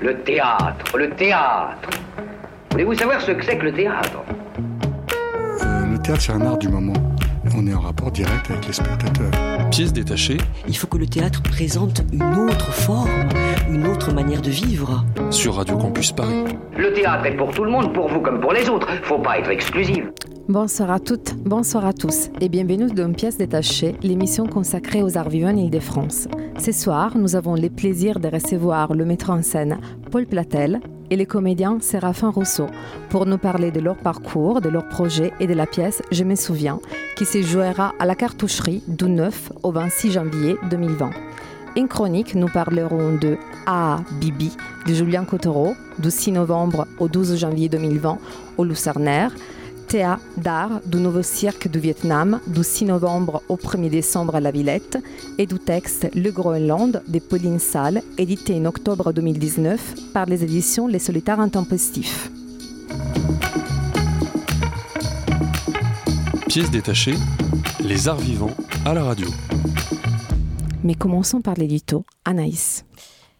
Le théâtre, le théâtre. Voulez-vous savoir ce que c'est que le théâtre? Euh, le théâtre, c'est un art du moment. On est en rapport direct avec les spectateurs. Pièce détachée Il faut que le théâtre présente une autre forme, une autre manière de vivre. sur Radio Campus Paris. Le théâtre est pour tout le monde, pour vous comme pour les autres. Faut pas être exclusif. Bonsoir à toutes, bonsoir à tous et bienvenue dans Pièce détachée, l'émission consacrée aux arts vivants en Ile-de-France. Ce soir, nous avons le plaisir de recevoir le metteur en scène Paul Platel et les comédiens Séraphin Rousseau pour nous parler de leur parcours, de leur projet et de la pièce Je me souviens qui se jouera à la cartoucherie du 9 au 26 janvier 2020. En chronique, nous parlerons de Ah Bibi de Julien Cottereau du 6 novembre au 12 janvier 2020 au Lucernaire. Théa d'art du nouveau cirque du Vietnam du 6 novembre au 1er décembre à la Villette et du texte Le Groenland de Pauline Salle, édité en octobre 2019 par les éditions Les Solitaires Intempestifs. Pièce détachée, les arts vivants à la radio. Mais commençons par l'édito. Anaïs,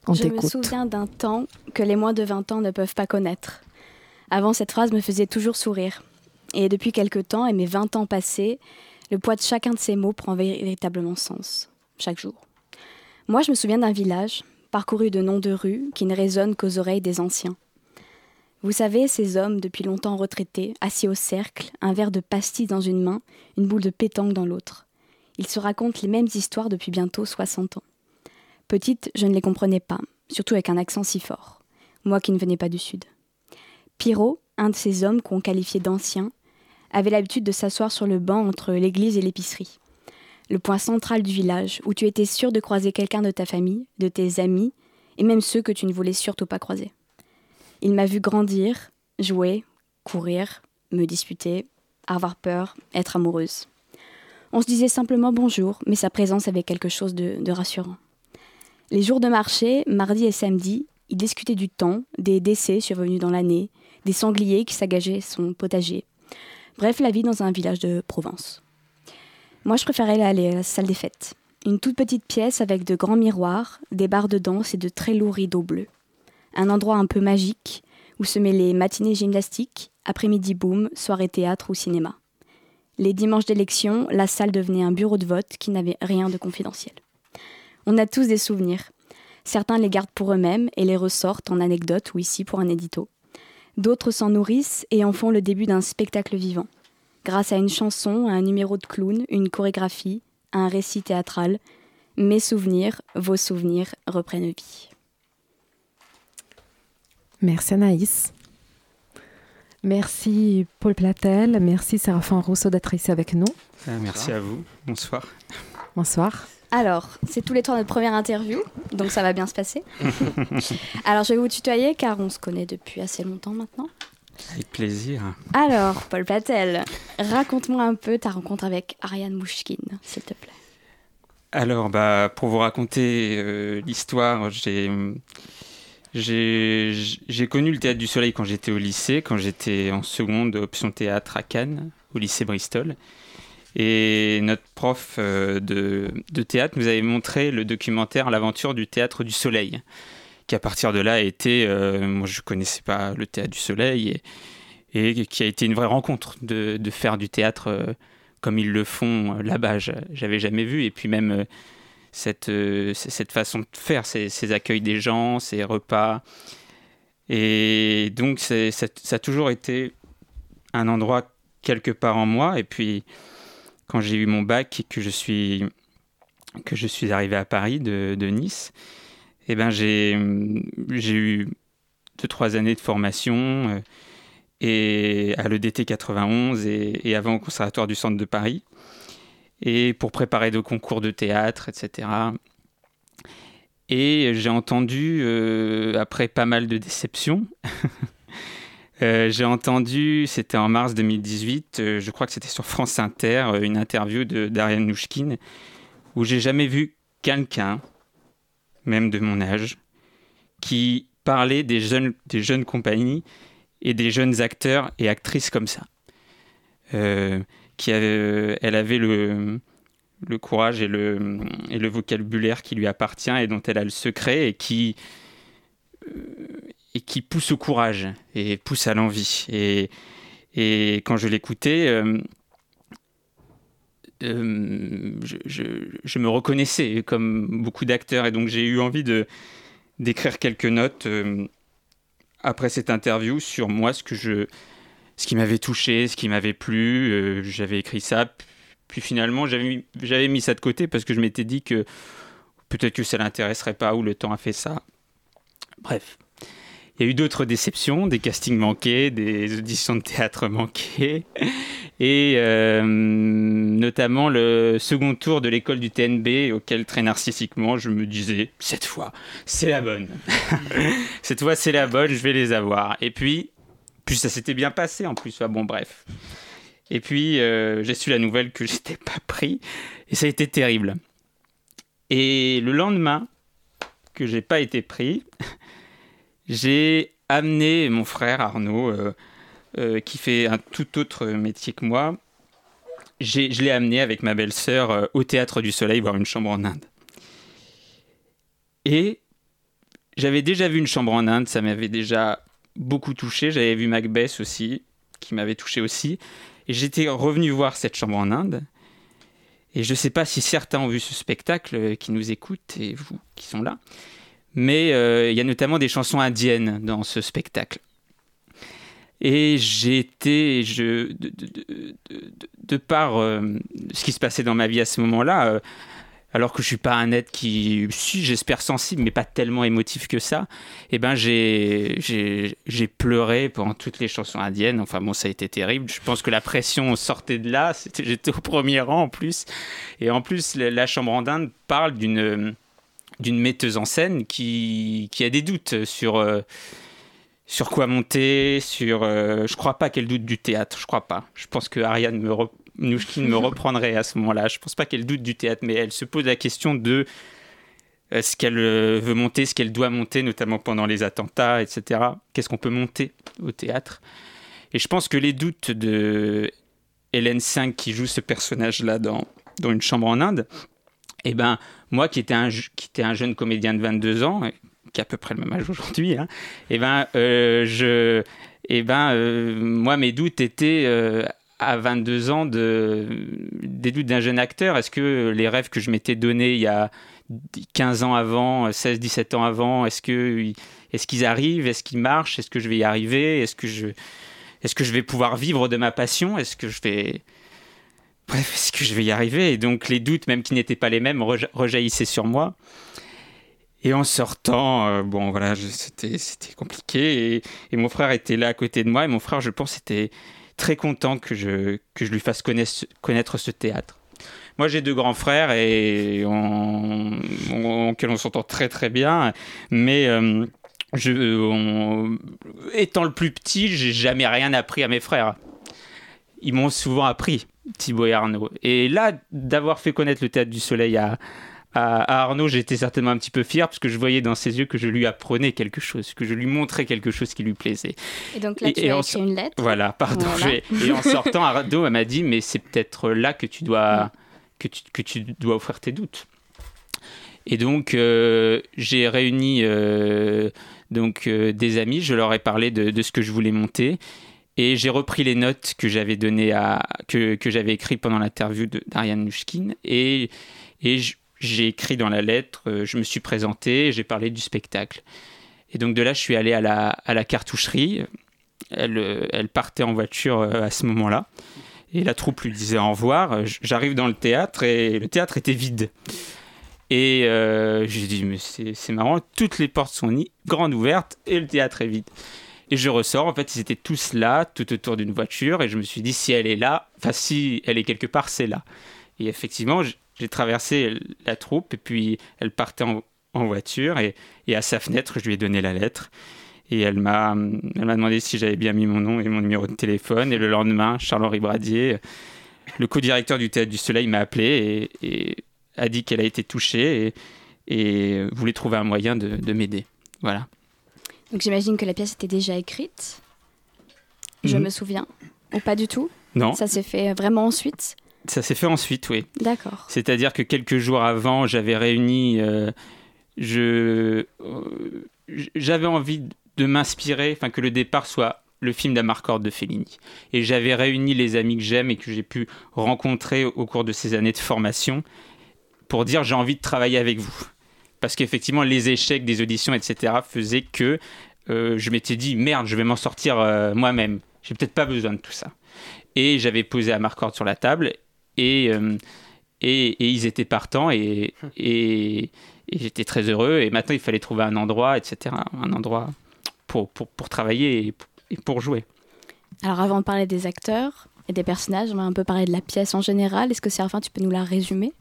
on Je me souviens d'un temps que les moins de 20 ans ne peuvent pas connaître. Avant, cette phrase me faisait toujours sourire. Et depuis quelque temps, et mes 20 ans passés, le poids de chacun de ces mots prend véritablement sens, chaque jour. Moi, je me souviens d'un village, parcouru de noms de rues, qui ne résonnent qu'aux oreilles des anciens. Vous savez, ces hommes, depuis longtemps retraités, assis au cercle, un verre de pastis dans une main, une boule de pétanque dans l'autre. Ils se racontent les mêmes histoires depuis bientôt 60 ans. Petite, je ne les comprenais pas, surtout avec un accent si fort, moi qui ne venais pas du Sud. Pirot, un de ces hommes qu'on qualifiait d'anciens, avait l'habitude de s'asseoir sur le banc entre l'église et l'épicerie. Le point central du village, où tu étais sûr de croiser quelqu'un de ta famille, de tes amis, et même ceux que tu ne voulais surtout pas croiser. Il m'a vu grandir, jouer, courir, me disputer, avoir peur, être amoureuse. On se disait simplement bonjour, mais sa présence avait quelque chose de, de rassurant. Les jours de marché, mardi et samedi, il discutait du temps, des décès survenus dans l'année, des sangliers qui s'agageaient son potager. Bref, la vie dans un village de Provence. Moi, je préférais aller à la salle des fêtes. Une toute petite pièce avec de grands miroirs, des barres de danse et de très lourds rideaux bleus. Un endroit un peu magique où se mêlaient matinées gymnastiques, après-midi boom, soirée théâtre ou cinéma. Les dimanches d'élection, la salle devenait un bureau de vote qui n'avait rien de confidentiel. On a tous des souvenirs. Certains les gardent pour eux-mêmes et les ressortent en anecdote ou ici pour un édito. D'autres s'en nourrissent et en font le début d'un spectacle vivant. Grâce à une chanson, à un numéro de clown, une chorégraphie, à un récit théâtral, mes souvenirs, vos souvenirs reprennent vie. Merci Anaïs. Merci Paul Platel, merci Séraphin Rousseau d'être ici avec nous. Ah, merci à vous. Bonsoir. Bonsoir. Alors, c'est tous les trois notre première interview, donc ça va bien se passer. Alors, je vais vous tutoyer car on se connaît depuis assez longtemps maintenant. Avec plaisir. Alors, Paul Platel, raconte-moi un peu ta rencontre avec Ariane Mouchkine, s'il te plaît. Alors, bah, pour vous raconter euh, l'histoire, j'ai, j'ai, j'ai connu le Théâtre du Soleil quand j'étais au lycée, quand j'étais en seconde option théâtre à Cannes, au lycée Bristol. Et notre prof euh, de, de théâtre nous avait montré le documentaire L'aventure du Théâtre du Soleil, qui à partir de là a été, euh, moi je connaissais pas le Théâtre du Soleil, et, et qui a été une vraie rencontre de, de faire du théâtre euh, comme ils le font là-bas. J'avais jamais vu, et puis même cette, cette façon de faire, ces, accueils des gens, ces repas. Et donc ça, ça a toujours été un endroit quelque part en moi, et puis quand j'ai eu mon bac et que je suis, que je suis arrivé à Paris de, Nice, eh ben j'ai, j'ai eu deux, trois années de formation euh, et à l'EDT 91 et, et avant au Conservatoire du Centre de Paris. Et pour préparer de concours de théâtre, etc. Et j'ai entendu, euh, après pas mal de déceptions, euh, j'ai entendu, c'était en mars 2018, euh, je crois que c'était sur France Inter, euh, une interview d'Ariane Nouchkine, où j'ai jamais vu quelqu'un, même de mon âge, qui parlait des jeunes, des jeunes compagnies et des jeunes acteurs et actrices comme ça. Qui elle avait le, courage et le vocabulaire qui lui appartient et dont elle a le secret et qui qui pousse au courage et pousse à l'envie. Et, et quand je l'écoutais, euh, euh, je, me reconnaissais comme beaucoup d'acteurs et donc j'ai eu envie d'écrire quelques notes euh, après cette interview sur moi, ce que je, ce qui m'avait touché, ce qui m'avait plu. j'avais écrit ça, puis finalement j'avais j'avais mis ça de côté parce que je m'étais dit que peut-être que ça l'intéresserait pas ou le temps a fait ça. Bref. Il y a eu d'autres déceptions, des castings manqués, des auditions de théâtre manquées, et euh, notamment le second tour de l'école du TNB, auquel très narcissiquement je me disais, cette fois, c'est la bonne. cette fois, c'est la bonne, je vais les avoir. Et puis, puis ça s'était bien passé en plus. bon, bref. Et puis, euh, j'ai su la nouvelle que j'étais pas pris, et ça a été terrible. Et le lendemain, que j'ai pas été pris, j'ai amené mon frère Arnaud, euh, euh, qui fait un tout autre métier que moi. Je l'ai amené avec ma belle-sœur euh, au Théâtre du Soleil voir une chambre en Inde. Et j'avais déjà vu une chambre en Inde, ça m'avait déjà beaucoup touché. J'avais vu Macbeth aussi, qui m'avait touché aussi. Et j'étais revenu voir cette chambre en Inde. Et je ne sais pas si certains ont vu ce spectacle qui nous écoutent et vous qui sont là mais euh, il y a notamment des chansons indiennes dans ce spectacle. Et j'ai été, je, de, par euh, ce qui se passait dans ma vie à ce moment-là, euh, alors que je suis pas un être qui, si j'espère sensible, mais pas tellement émotif que ça, eh ben j'ai, pleuré pendant toutes les chansons indiennes. Enfin bon, ça a été terrible. Je pense que la pression sortait de là. j'étais au premier rang en plus. Et en plus, la, la Chambre en Inde parle d'une d'une metteuse en scène qui, qui a des doutes sur, euh, sur quoi monter, sur... Euh, je crois pas qu'elle doute du théâtre, je crois pas. Je pense que Ariane me me reprendrait à ce moment-là. Je pense pas qu'elle doute du théâtre, mais elle se pose la question de euh, ce qu'elle veut monter, ce qu'elle doit monter, notamment pendant les attentats, etc. Qu'est-ce qu'on peut monter au théâtre? Et je pense que les doutes de Hélène V qui joue ce personnage-là dans, dans Une chambre en Inde, eh ben, moi qui étais, un, qui était un jeune comédien de 22 ans, qui a à peu près le même âge aujourd'hui, hein, eh ben, euh, je, eh ben, euh, moi, mes doutes étaient euh, à 22 ans de, des doutes d'un jeune acteur. Est-ce que les rêves que je m'étais donnés il y a 15 ans avant, 16, 17 ans avant, est-ce que est-ce qu'ils arrivent? Est-ce qu'ils marchent? Est-ce que je vais y arriver? Est-ce que je est-ce que je vais pouvoir vivre de ma passion? Est-ce que je vais bref, est-ce que je vais y arriver Et donc les doutes, même qui n'étaient pas les mêmes, rejaillissaient sur moi. Et en sortant, euh, bon voilà, c'était compliqué. Et, mon frère était là à côté de moi. Et mon frère, je pense, était très content que je, que je lui fasse connaître, connaître ce théâtre. Moi, j'ai deux grands frères et on, on, on s'entend très très bien. Mais euh, je, étant le plus petit, j'ai jamais rien appris à mes frères. Ils m'ont souvent appris. Thibaut et Arnaud. Et là, d'avoir fait connaître le Théâtre du Soleil à, à, Arnaud, j'étais certainement un petit peu fier parce que je voyais dans ses yeux que je lui apprenais quelque chose, que je lui montrais quelque chose qui lui plaisait. Et donc là, tu as écrit une lettre. Voilà, pardon. Et en sortant, Arnaud m'a dit, mais c'est peut-être là que tu dois, que tu, que tu dois offrir tes doutes. Et donc, euh, j'ai réuni euh, donc, euh, des amis, je leur ai parlé de, de, ce que je voulais monter. Et j'ai repris les notes que j'avais données à que, que j'avais écrites pendant l'interview d'Ariane Nushkin et, et j'ai écrit dans la lettre, euh, je me suis présenté, j'ai parlé du spectacle. Et donc de là, je suis allé à la, à la cartoucherie. Elle, euh, elle partait en voiture euh, à ce moment-là. Et la troupe lui disait au revoir. J'arrive dans le théâtre et le théâtre était vide. Et j'ai dit, mais c'est marrant, toutes les portes sont grandes ouvertes et le théâtre est vide. Et je ressors, en fait, ils étaient tous là, tout autour d'une voiture, et je me suis dit, si elle est là, enfin, si elle est quelque part, c'est là. Et effectivement, j'ai traversé la troupe, et puis elle partait en, voiture, et, à sa fenêtre, je lui ai donné la lettre. Et elle m'a demandé si j'avais bien mis mon nom et mon numéro de téléphone. Et le lendemain, Charles-Henri Bradier, le co-directeur du Théâtre du Soleil, m'a appelé et, a dit qu'elle a été touchée et, voulait trouver un moyen de, de m'aider. Voilà. Donc j'imagine que la pièce était déjà écrite. Je mhm. me souviens. Ou pas du tout Non. Ça s'est fait vraiment ensuite Ça s'est fait ensuite, oui. D'accord. C'est-à-dire que quelques jours avant, j'avais réuni. Euh, je. Euh, j'avais envie de m'inspirer, enfin que le départ soit le film d'Amarcord de Fellini. Et j'avais réuni les amis que j'aime et que j'ai pu rencontrer au cours de ces années de formation pour dire j'ai envie de travailler avec vous. Parce qu'effectivement, les échecs des auditions, etc., faisaient que euh, je m'étais dit merde, je vais m'en sortir euh, moi-même. J'ai peut-être pas besoin de tout ça. Et j'avais posé Amarcord sur la table et, euh, et, et, ils étaient partants et, et, j'étais très heureux. Et maintenant, il fallait trouver un endroit, etc., un endroit pour, pour, pour travailler et pour jouer. Alors avant de parler des acteurs et des personnages, on va un peu parler de la pièce en général. Est-ce que Séraphin, tu peux nous la résumer?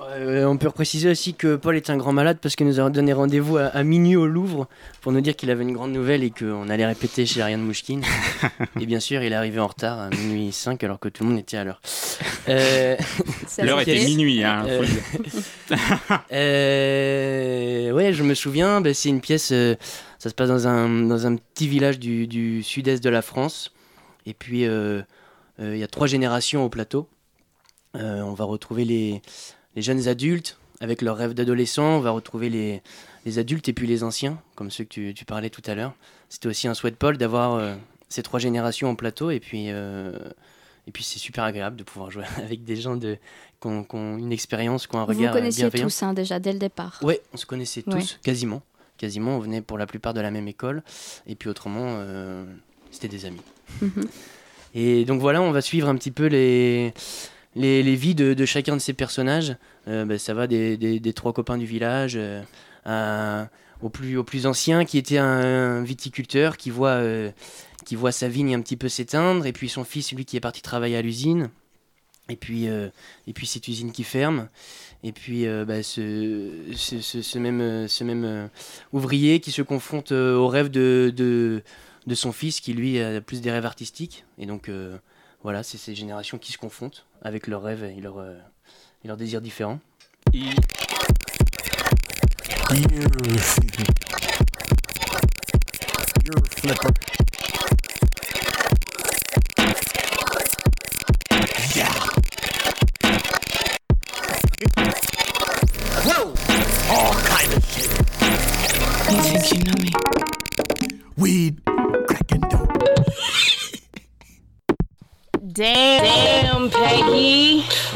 Euh, on peut préciser aussi que Paul est un grand malade parce qu'il nous a donné rendez-vous à, à, minuit au Louvre pour nous dire qu'il avait une grande nouvelle et qu'on allait répéter chez Ariane Mouchkine. et bien sûr, il est arrivé en retard à minuit 5 alors que tout le monde était à l'heure. Euh... L'heure était minuit. Hein, euh... euh... ouais, je me souviens, bah, c'est une pièce, euh, ça se passe dans un, dans un petit village du, du sud-est de la France. Et puis, il y a trois générations au plateau. on va retrouver les les jeunes adultes avec leurs rêves d'adolescents, on va retrouver les, les, adultes et puis les anciens, comme ceux que tu, tu parlais tout à l'heure. C'était aussi un souhait de Paul d'avoir euh, ces trois générations en plateau et puis, euh, et puis c'est super agréable de pouvoir jouer avec des gens de, qui, ont, une expérience, qui ont un Vous regard Vous connaissiez bienveillant. tous hein, déjà dès le départ Oui, on se connaissait tous, Ouais. quasiment. Quasiment, on venait pour la plupart de la même école et puis autrement, euh, c'était des amis. Mhm. Et donc voilà, on va suivre un petit peu les, les, vies de, chacun de ces personnages. Euh, ben, ça va des, trois copains du village euh, au, plus, au plus ancien qui était un, viticulteur qui voit, euh, qui voit sa vigne un petit peu s'éteindre. Et puis son fils, lui, qui est parti travailler à l'usine. Et puis, et puis cette usine qui ferme. Et puis bah, ce, ce, même, ce même ouvrier qui se confronte euh, au rêve de, de, de son fils qui lui a plus des rêves artistiques. Et donc voilà, c'est ces générations qui se confrontent avec leurs rêves et leurs, euh, et leurs désirs différents. Et- You're a flipper.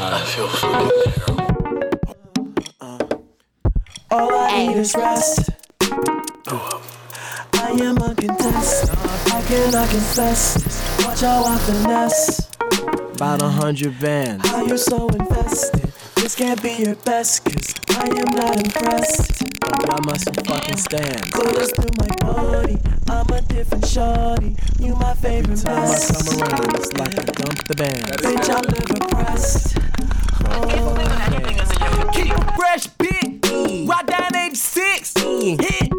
I uh, feel fucking All I need is rest. I am uncontested. I cannot confess. Watch how I finesse. About a hundred bands. How you're so invested. This can't be your best, cause I am not impressed. I must fucking stand. Colors through my body. I'm a different shorty. You my favorite Every time mess. I come around, it's like I dump the band. Bitch, I live oppressed. Keep a fresh bit. Ride down 86. Hit.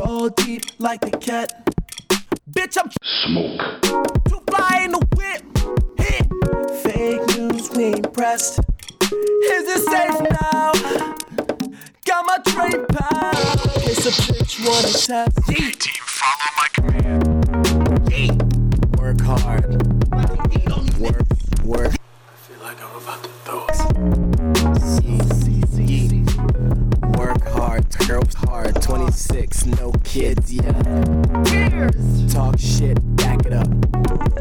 Roll deep like the cat. Bitch, I'm smoke. Too fly in the whip. Hit. Fake news, we ain't pressed. Is it safe now? Got my trade pal. It's a bitch, wanna test. Team, follow my command. Work hard. Work, work. Girls hard, 26, no kids, yeah. Talk shit, back it up.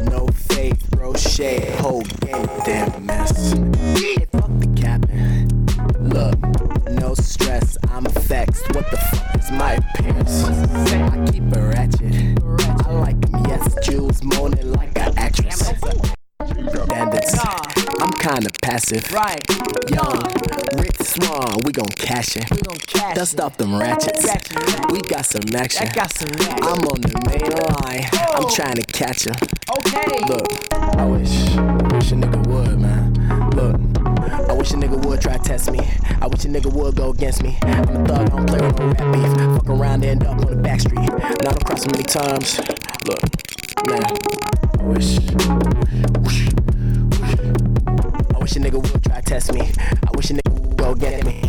No faith, throw shade, whole game, damn mess. Hey, fuck the capping. Look, no stress, I'm vexed. What the fuck is my appearance? I keep it ratchet. I like them, yes, Jules moaning like an actress. Bandits, I'm kinda passive. Right, gon' cash it. We gon' cash Dust off them ratchets. We got some action. I'm on the main line. I'm oh. trying to catch him. Okay. Look, I wish, I wish a nigga would, man. Look, I wish a nigga would try to test me. I wish a nigga would go against me. I'm a thug, I don't play with no rap beef. Fuck around, and end up on the back street. Now I cross so many times. Look, man, I wish. I wish a nigga would try to test me. I wish a nigga would go get me.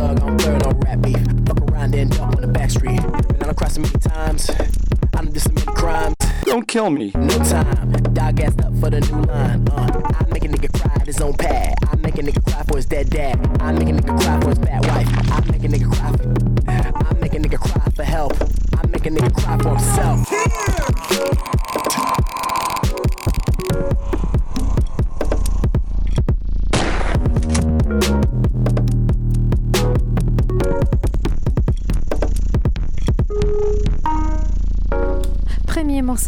I'm thug, I don't play with no rap beef. Fuck around, end up on the back street. Been on cross so many times. I done did so many crimes. Don't kill me. No time, dog ass up for the new line. Uh, I make a nigga cry at his own pad. I make a nigga cry for his dead dad. I make a nigga cry for his bad wife. I make a nigga cry for. I make a nigga cry for help. I make a a nigga cry for himself.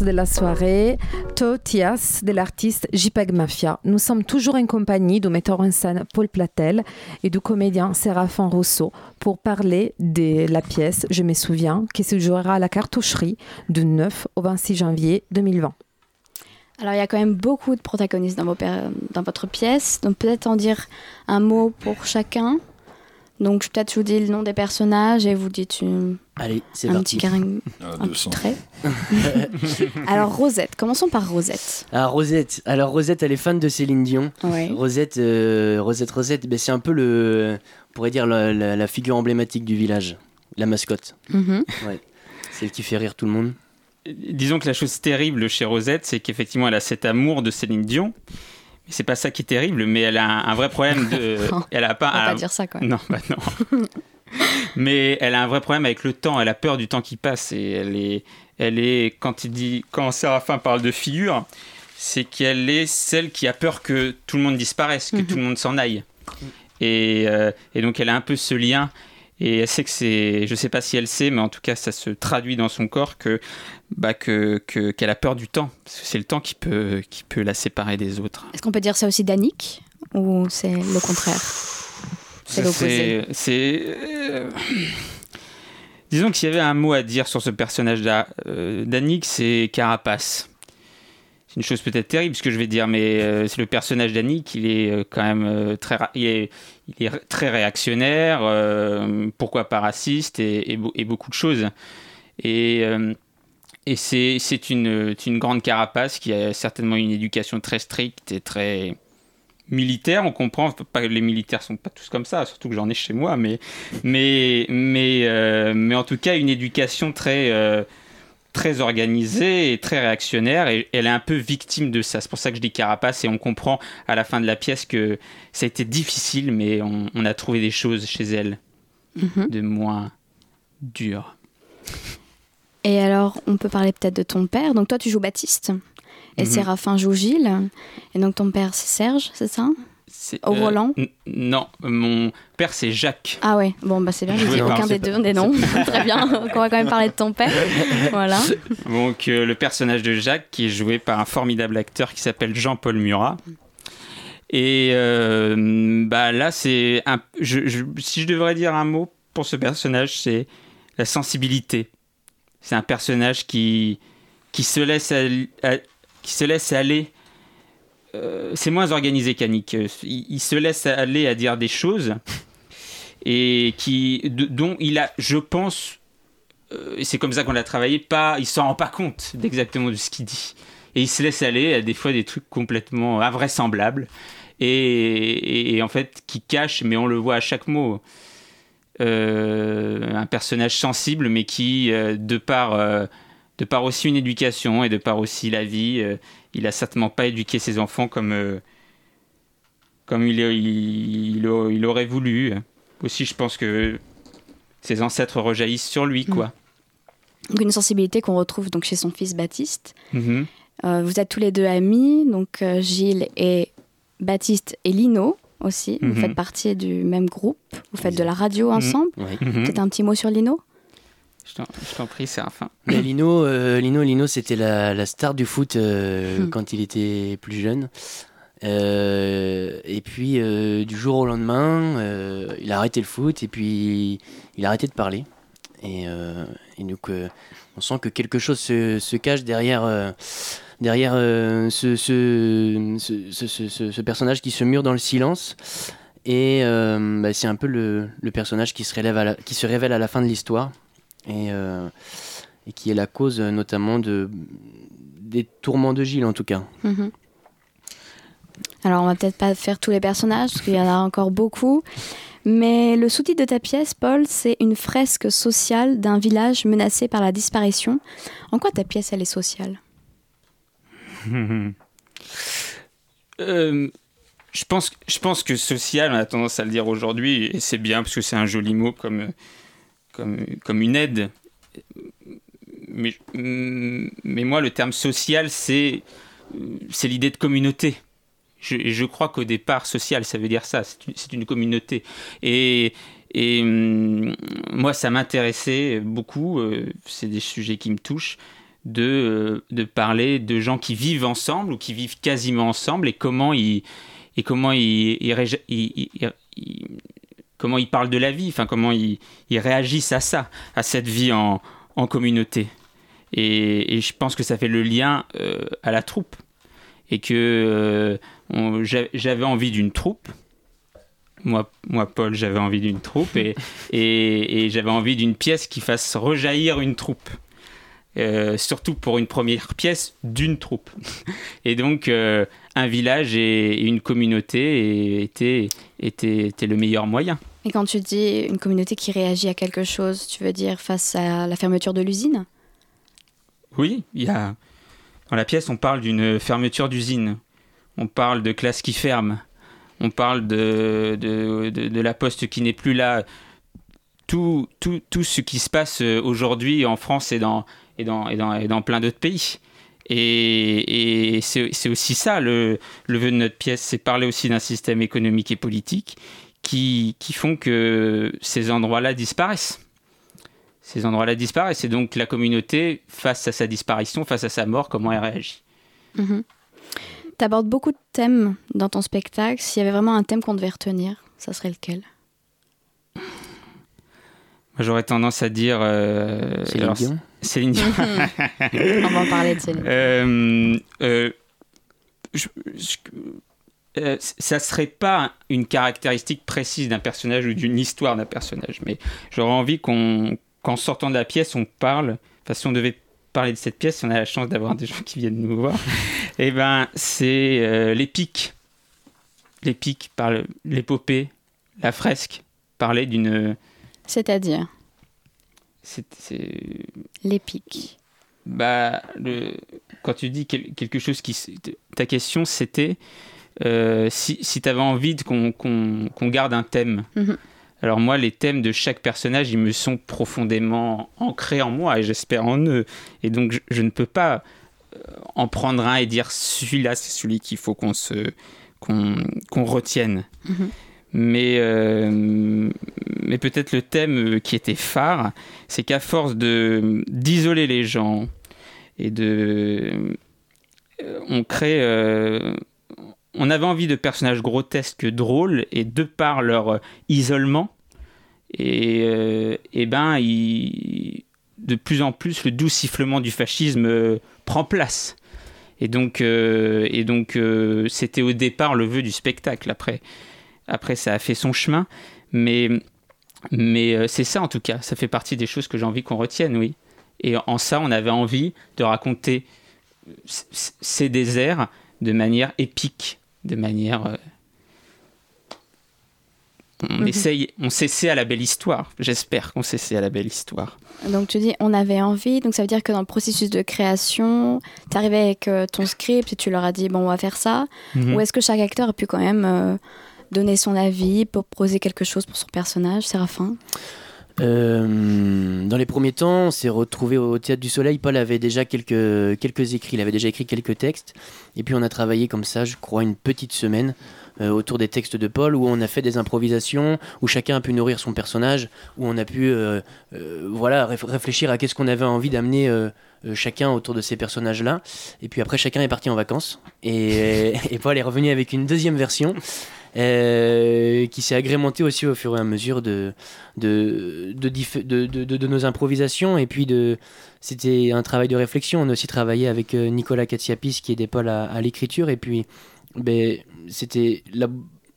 De la soirée, Totias de l'artiste JPEG Mafia. Nous sommes toujours en compagnie du metteur en scène Paul Platel et du comédien Séraphin Rousseau pour parler de la pièce Je me souviens qui se jouera à la cartoucherie du 9 au 26 janvier 2020. Alors, il y a quand même beaucoup de protagonistes dans, votre pièce, donc peut-être en dire un mot pour chacun. Donc, peut-être je vous dis le nom des personnages et vous dites une- Allez, c'est un parti. petit, carin- un petit trait. Alors, Rosette, commençons par Rosette. Ah, Rosette. Alors, Rosette, elle est fan de Céline Dion. Ouais. Rosette, euh, Rosette, Rosette, ben, c'est un peu le. On pourrait dire la, la- la figure emblématique du village. La mascotte. Mhm. Ouais. Celle qui fait rire tout le monde. Disons que la chose terrible chez Rosette, c'est qu'effectivement, elle a cet amour de Céline Dion. C'est pas ça qui est terrible, mais elle a un, un vrai problème de. elle a pas. On va pas dire ça, même. Non, bah non. mais elle a un vrai problème avec le temps. Elle a peur du temps qui passe et elle est, elle est quand il dit, quand Séraphin parle de figure, c'est qu'elle est celle qui a peur que tout le monde disparaisse, que tout le monde s'en aille. Et, euh, et donc elle a un peu ce lien. Et elle sait que c'est, je sais pas si elle sait, mais en tout cas ça se traduit dans son corps que, bah que, que- qu'elle a peur du temps. Parce que c'est le temps qui peut, qui peut la séparer des autres. Est-ce qu'on peut dire ça aussi d'Annick Ou c'est le contraire? C'est l'opposé. C'est. c'est, euh, Disons que s'il y avait un mot à dire sur ce personnage euh, d'Annick, c'est carapace. C'est une chose peut-être terrible ce que je vais dire, mais euh, c'est le personnage d'Annick, il est euh, quand même euh, très, il est, il est très réactionnaire, pourquoi pas raciste et, et beau- et beaucoup de choses. Et, c'est une, grande carapace qui a certainement une éducation très stricte et très militaire. On comprend, pas, les militaires sont pas tous comme ça, surtout que j'en ai chez moi, mais, mais, en tout cas une éducation très, très organisée et très réactionnaire. Et elle est un peu victime de ça. C'est pour ça que je dis carapace et on comprend à la fin de la pièce que ça a été difficile, mais on, on a trouvé des choses chez elle Mhm. de moins dures. Et alors, on peut parler peut-être de ton père. Donc, toi, tu joues Baptiste. Et Mhm. Séraphin joue Gilles. Et donc, ton père, c'est Serge, c'est ça? Au volant n- Non, mon père c'est Jacques. Ah ouais, bon, bah c'est bien, Joué dit par- aucun des pas- deux des noms. Très bien, on va quand même parler de ton père. Voilà. Donc euh, le personnage de Jacques qui est joué par un formidable acteur qui s'appelle Jean-Paul Murat. Et euh, bah là c'est un, je- je- si je devrais dire un mot pour ce personnage c'est la sensibilité. C'est un personnage qui qui se laisse à- qui se laisse aller. Euh, c'est moins organisé qu'Annick. Euh, Il, se laisse aller à dire des choses et qui dont il a, je pense, euh, c'est comme ça qu'on l'a travaillé, pas, il s'en rend pas compte d'exactement de ce qu'il dit. Et il se laisse aller à des fois des trucs complètement invraisemblables et, et- en fait qui cachent, mais on le voit à chaque mot. Euh, un personnage sensible, mais qui, de par, de par aussi une éducation et de par aussi la vie, il a certainement pas éduqué ses enfants comme, euh, comme il, il, il a- il aurait voulu. Aussi, je pense que ses ancêtres rejaillissent sur lui, quoi. Donc une sensibilité qu'on retrouve donc chez son fils Baptiste. Mhm. Euh, vous êtes tous les deux amis, donc euh, Gilles et Baptiste et Lino aussi. Vous faites partie du même groupe. Vous faites de la radio ensemble. Ouais. Mhm. Peut-être un petit mot sur Lino? Je t'en- je t'en prie, Séraphin. Mais Lino, euh, Lino, Lino, c'était la, la star du foot euh, Hmm. quand il était plus jeune. Euh, et puis euh, du jour au lendemain, euh, il a arrêté le foot et puis il a arrêté de parler. Et, euh, et donc euh, on sent que quelque chose se, se cache derrière, euh, derrière euh, ce, ce, ce, ce- ce- ce- ce personnage qui se mure dans le silence. Et euh, bah, c'est un peu le, le personnage qui se, relève à la- qui se révèle à la fin de l'histoire. Et, euh, et qui est la cause euh, notamment de, des tourments de Gilles en tout cas. Mhm. Alors, on va peut-être pas faire tous les personnages, parce qu'il y en a encore beaucoup. Mais le sous-titre de ta pièce, Paul, c'est une fresque sociale d'un village menacé par la disparition. En quoi ta pièce, elle est sociale? Euh, je, pense, je pense que social, on a tendance à le dire aujourd'hui, et c'est bien parce que c'est un joli mot comme, comme, comme une aide. mais, mais moi, le terme social, c'est l'idée de communauté. Je, je crois qu'au départ, social, ça veut dire ça, c'est une, communauté. Et, et hum, moi, ça m'intéressait beaucoup, euh, c'est des sujets qui me touchent, de, euh, de parler de gens qui vivent ensemble ou qui vivent quasiment ensemble et comment ils, et comment ils, comment ils parlent de la vie, enfin comment ils, réagissent à ça, à cette vie en, en communauté. Et, et, je pense que ça fait le lien euh, à la troupe. Et que euh, j'avais envie d'une troupe. Moi, moi Paul, j'avais envie d'une troupe. Et, et, et j'avais envie d'une pièce qui fasse rejaillir une troupe. Euh, surtout pour une première pièce d'une troupe. Et donc, un village et, une communauté étaient, était, était le meilleur moyen. Et quand tu dis une communauté qui réagit à quelque chose, tu veux dire face à la fermeture de l'usine? Oui, il y a... dans la pièce, on parle d'une fermeture d'usine. On parle de classes qui ferment. On parle de, de, de, de la poste qui n'est plus là. Tout, tout, tout ce qui se passe aujourd'hui en France et dans, et dans, et dans, et dans plein d'autres pays. Et, et c'est aussi ça le, le vœu de notre pièce, c'est parler aussi d'un système économique et politique qui, qui font que ces endroits-là disparaissent. Ces endroits-là disparaissent et donc la communauté, face à sa disparition, face à sa mort, comment elle réagit? Mmh. Tu abordes beaucoup de thèmes dans ton spectacle. S'il y avait vraiment un thème qu'on devait retenir, ça serait lequel? J'aurais tendance à dire. Euh. Céline Dion. On va en parler de Céline. Euh, euh, je, je, euh, ça serait pas une caractéristique précise d'un personnage ou d'une histoire d'un personnage, mais j'aurais envie qu'on, qu'en sortant de la pièce, on parle. Enfin, si on devait parler de cette pièce, si on a la chance d'avoir des gens qui viennent nous voir, et eh ben c'est euh, l'épique. L'épique par l'épopée, la fresque, parler d'une c'est-à-dire? C'est. L'épique. Bah, le... quand tu dis quelque chose qui. Ta question, c'était euh, si, si tu avais envie qu'on qu qu garde un thème. Mm -hmm. Alors, moi, les thèmes de chaque personnage, ils me sont profondément ancrés en moi et j'espère en eux. Et donc, je, je, ne peux pas en prendre un et dire celui-là, c'est celui qu'il faut qu'on se qu'on qu retienne. Mm -hmm. Mais, euh, mais peut-être le thème qui était phare, c'est qu'à force de d'isoler les gens et de, on crée, euh, on avait envie de personnages grotesques, drôles, et de par leur isolement, et, euh, et ben, de plus en plus, le doux sifflement du fascisme euh, prend place. Et donc, euh, et donc euh, c'était au départ le vœu du spectacle. Après, après ça a fait son chemin, mais, mais euh, c'est ça en tout cas. Ça fait partie des choses que j'ai envie qu'on retienne, oui. Et en ça, on avait envie de raconter ces déserts de manière épique, de manière euh, on Mhm. essaye, on s'essaie à la belle histoire. J'espère qu'on s'essaie à la belle histoire. Donc tu dis on avait envie, donc ça veut dire que dans le processus de création, tu arrivais avec euh, ton script et tu leur as dit bon on va faire ça, Mhm. ou est-ce que chaque acteur a pu quand même euh, donner son avis, proposer quelque chose pour son personnage, Séraphin? Euh, dans les premiers temps, on s'est retrouvé au Théâtre du Soleil. Paul avait déjà quelques, quelques écrits, il avait déjà écrit quelques textes. Et puis on a travaillé comme ça, je crois, une petite semaine euh, autour des textes de Paul, où on a fait des improvisations, où chacun a pu nourrir son personnage, où on a pu euh, voilà, réf réfléchir à qu'est-ce qu'on avait envie d'amener chacun autour de ces personnages-là. Et puis après, chacun est parti en vacances. Et, et Paul est revenu avec une deuxième version. Euh, qui s'est agrémenté aussi au fur et à mesure de, de, de, nos improvisations. Et puis, c'était un travail de réflexion. On a aussi travaillé avec euh, Nicolas Katsiapis, qui aidait Paul à, à l'écriture. Et puis, ben, c'était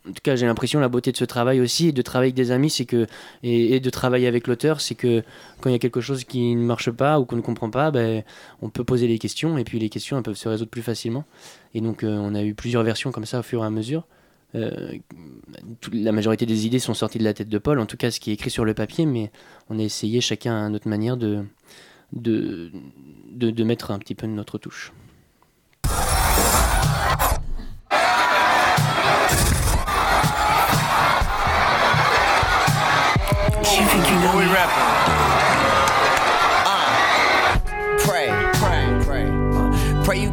en tout cas, j'ai l'impression la beauté de ce travail aussi, de travailler avec des amis, c'est que et, et, de travailler avec l'auteur, c'est que quand il y a quelque chose qui ne marche pas ou qu'on ne comprend pas, ben, on peut poser les questions et puis les questions elles peuvent se résoudre plus facilement. Et donc, euh, on a eu plusieurs versions comme ça au fur et à mesure. Euh, la majorité des idées sont sorties de la tête de Paul, en tout cas ce qui est écrit sur le papier, mais on a essayé chacun à notre manière de, de, de, de mettre un petit peu de notre touche.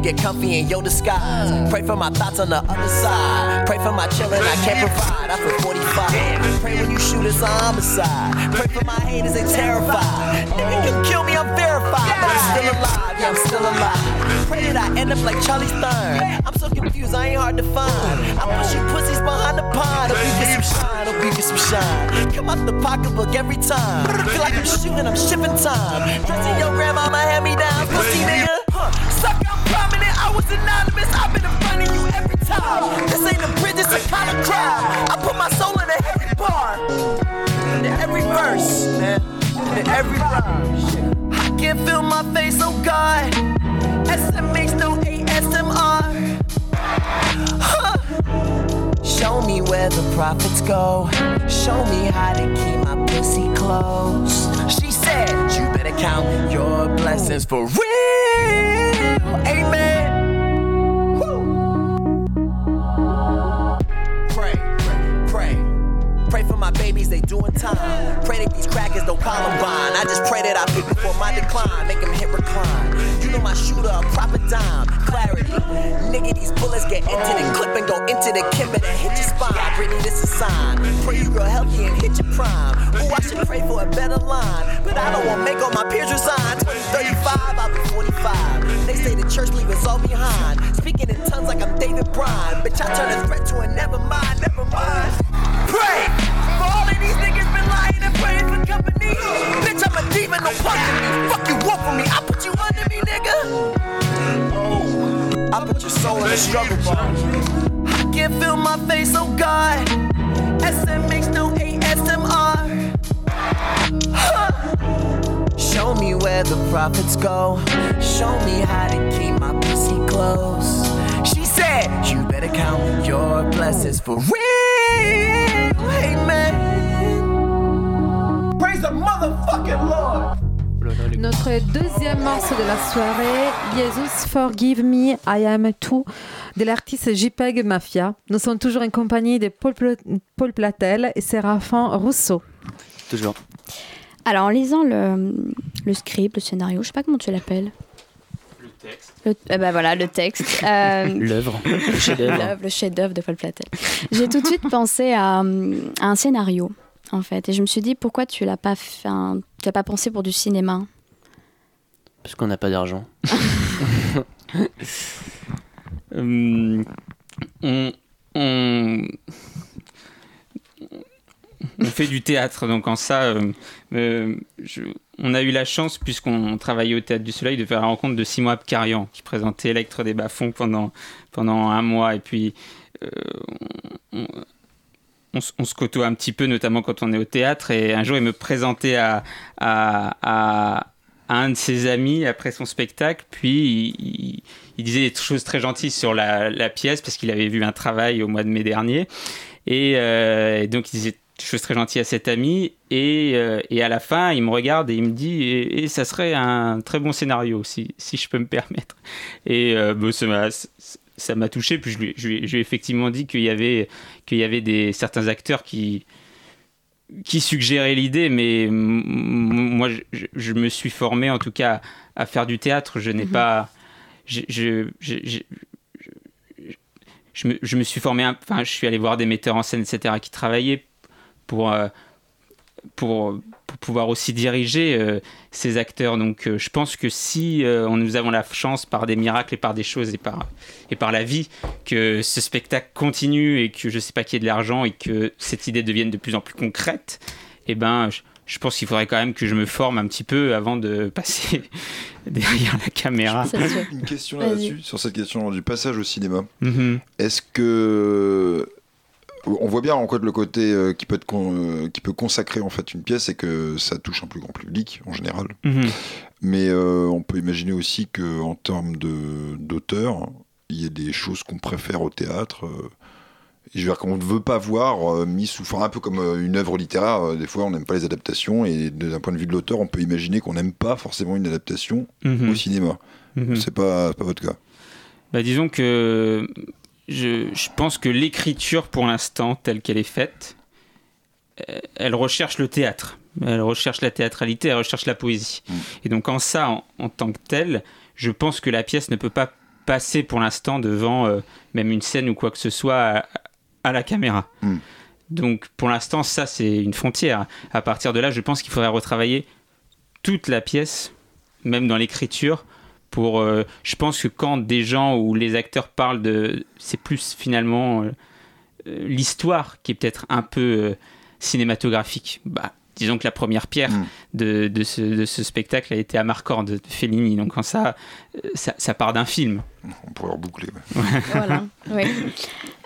Get comfy in your disguise. Pray for my thoughts on the other side. Pray for my children I can't provide. I feel 45. Pray when you shoot it's a homicide. Pray for my haters, they terrified. Nigga, you kill me, I'm verified. But I'm still alive, yeah, I'm still alive. Pray that I end up like Charlie Stern. I'm so confused, I ain't hard to find. I push you pussies behind the pond. Hope you get some shine, hope you get some shine. Come out the pocketbook every time. Feel like I'm shooting, I'm shipping time. Dressing your grandmama hand me down, pussy nigga. Suck, I'm prominent, I was anonymous. I've been in front of you every time. This ain't a bridge, it's a kind of crime. I put my soul in every bar, in every verse, man, in every rhyme. I can't feel my face, oh God. SMH, no ASMR. Show me where the profits go. Show me how to keep my pussy close. She said, You better count your blessings for real. Amen. My babies, they doing time. Pray that these crackers don't Columbine. I just pray that I pick before my decline. Make them hit recline. You know my shooter, a proper dime. Clarity. Nigga, these bullets get into the clip and go into the kimber that hit your spine. Brittany, this a sign. Pray you real healthy and hit your prime. Ooh, I should pray for a better line. But I don't want to make all my peers resign. 2035, I'll be 45. They say the church leave us all behind. Speaking in tongues like I'm David Bryan. Bitch, I turn a threat to a never mind, never mind. Pray all of these niggas been lying and praying for company. Bitch, I'm a demon, no punk in me. Fuck you, me. I put you under me, nigga. Oh. I put your soul in a struggle bar. I can't feel my face, oh God. SMH, no ASMR. Huh. Show me where the profits go. Show me how to keep my pussy close. You better count your blessings for real. Amen. Praise the motherfucking Lord. Notre deuxième morceau de la soirée, Jesus Forgive Me, I Am Too, de l'artiste JPEG Mafia. Nous sommes toujours en compagnie de Paul, Pl- Paul Platel et Séraphin Rousseau. Toujours. Alors, en lisant le, le script, le scénario, je sais pas comment tu l'appelles. Le eh ben voilà, le texte. euh, L'œuvre, le chef-d'œuvre. le chef-d'œuvre de Paul Platel. J'ai tout de suite pensé à, à un scénario, en fait. Et je me suis dit, pourquoi tu l'as pas fait, un- tu as pas pensé pour du cinéma? Parce qu'on n'a pas d'argent. Hum, on, on, on fait du théâtre, donc en ça, euh, euh, je- on a eu la chance, puisqu'on travaillait au Théâtre du Soleil, de faire la rencontre de Simon Abkarian, qui présentait Electre des Bas-Fonds pendant, pendant un mois. Et puis, euh, on, se- côtoie un petit peu, notamment quand on est au théâtre. Et un jour, il me présentait à, à, un de ses amis après son spectacle. Puis, il, disait des choses très gentilles sur la, pièce, parce qu'il avait vu un travail au mois de mai dernier. Et, euh, et donc, il disait des choses très gentilles à cet ami. Et, euh, et à la fin, il me regarde et il me dit Et, et ça serait un très bon scénario, si, si je peux me permettre. Et euh, bon, ça m'a ça m'a touché. Puis je lui, je lui- je lui ai effectivement dit qu'il y avait, qu'il y avait des, certains acteurs qui, qui suggéraient l'idée, mais moi, je, me suis formé en tout cas à faire du théâtre. Je n'ai Mhm. pas. Je, je, je, je- je- je me, je me suis formé, enfin, je suis allé voir des metteurs en scène, etc., qui travaillaient pour, euh, pour, pour pouvoir aussi diriger euh, ces acteurs. Donc, euh, je pense que si euh, on- nous avons la chance, par des miracles et par des choses et par, et par la vie, que ce spectacle continue et que je sais pas qu'il y ait de l'argent et que cette idée devienne de plus en plus concrète, eh ben, je, je pense qu'il faudrait quand même que je me forme un petit peu avant de passer derrière la caméra. Une question là-dessus, sur cette question du passage au cinéma. Mhm. Est-ce que on voit bien en fait le côté euh, qui peut être con- euh, qui peut consacrer en fait une pièce et que ça touche un plus grand public en général. Mhm. Mais euh, on peut imaginer aussi que en termes de d'auteur, il y a des choses qu'on préfère au théâtre. euh, et je veux dire qu'on ne veut pas voir euh, mis sous forme un peu comme euh, une œuvre littéraire. euh, des fois, on n'aime pas les adaptations et d'un point de vue de l'auteur, on peut imaginer qu'on n'aime pas forcément une adaptation Mhm. au cinéma. Mhm. C'est pas, c'est pas votre cas. Bah, disons que je, je pense que l'écriture, pour l'instant, telle qu'elle est faite, euh, elle recherche le théâtre. Elle recherche la théâtralité, elle recherche la poésie. Mm. Et donc, en ça, en, en tant que telle, je pense que la pièce ne peut pas passer pour l'instant devant euh, même une scène ou quoi que ce soit à, à la caméra. Mm. Donc pour l'instant, ça c'est une frontière. À partir de là, je pense qu'il faudrait retravailler toute la pièce, même dans l'écriture. Pour, euh, je pense que quand des gens ou les acteurs parlent de, c'est plus finalement euh, euh, l'histoire qui est peut-être un peu euh, cinématographique. Bah, disons que la première pierre Mm. de, de ce, de ce spectacle a été Amarcord de Fellini. Donc quand ça, ça, ça part d'un film. On pourrait reboucler. ouais. Voilà. oui.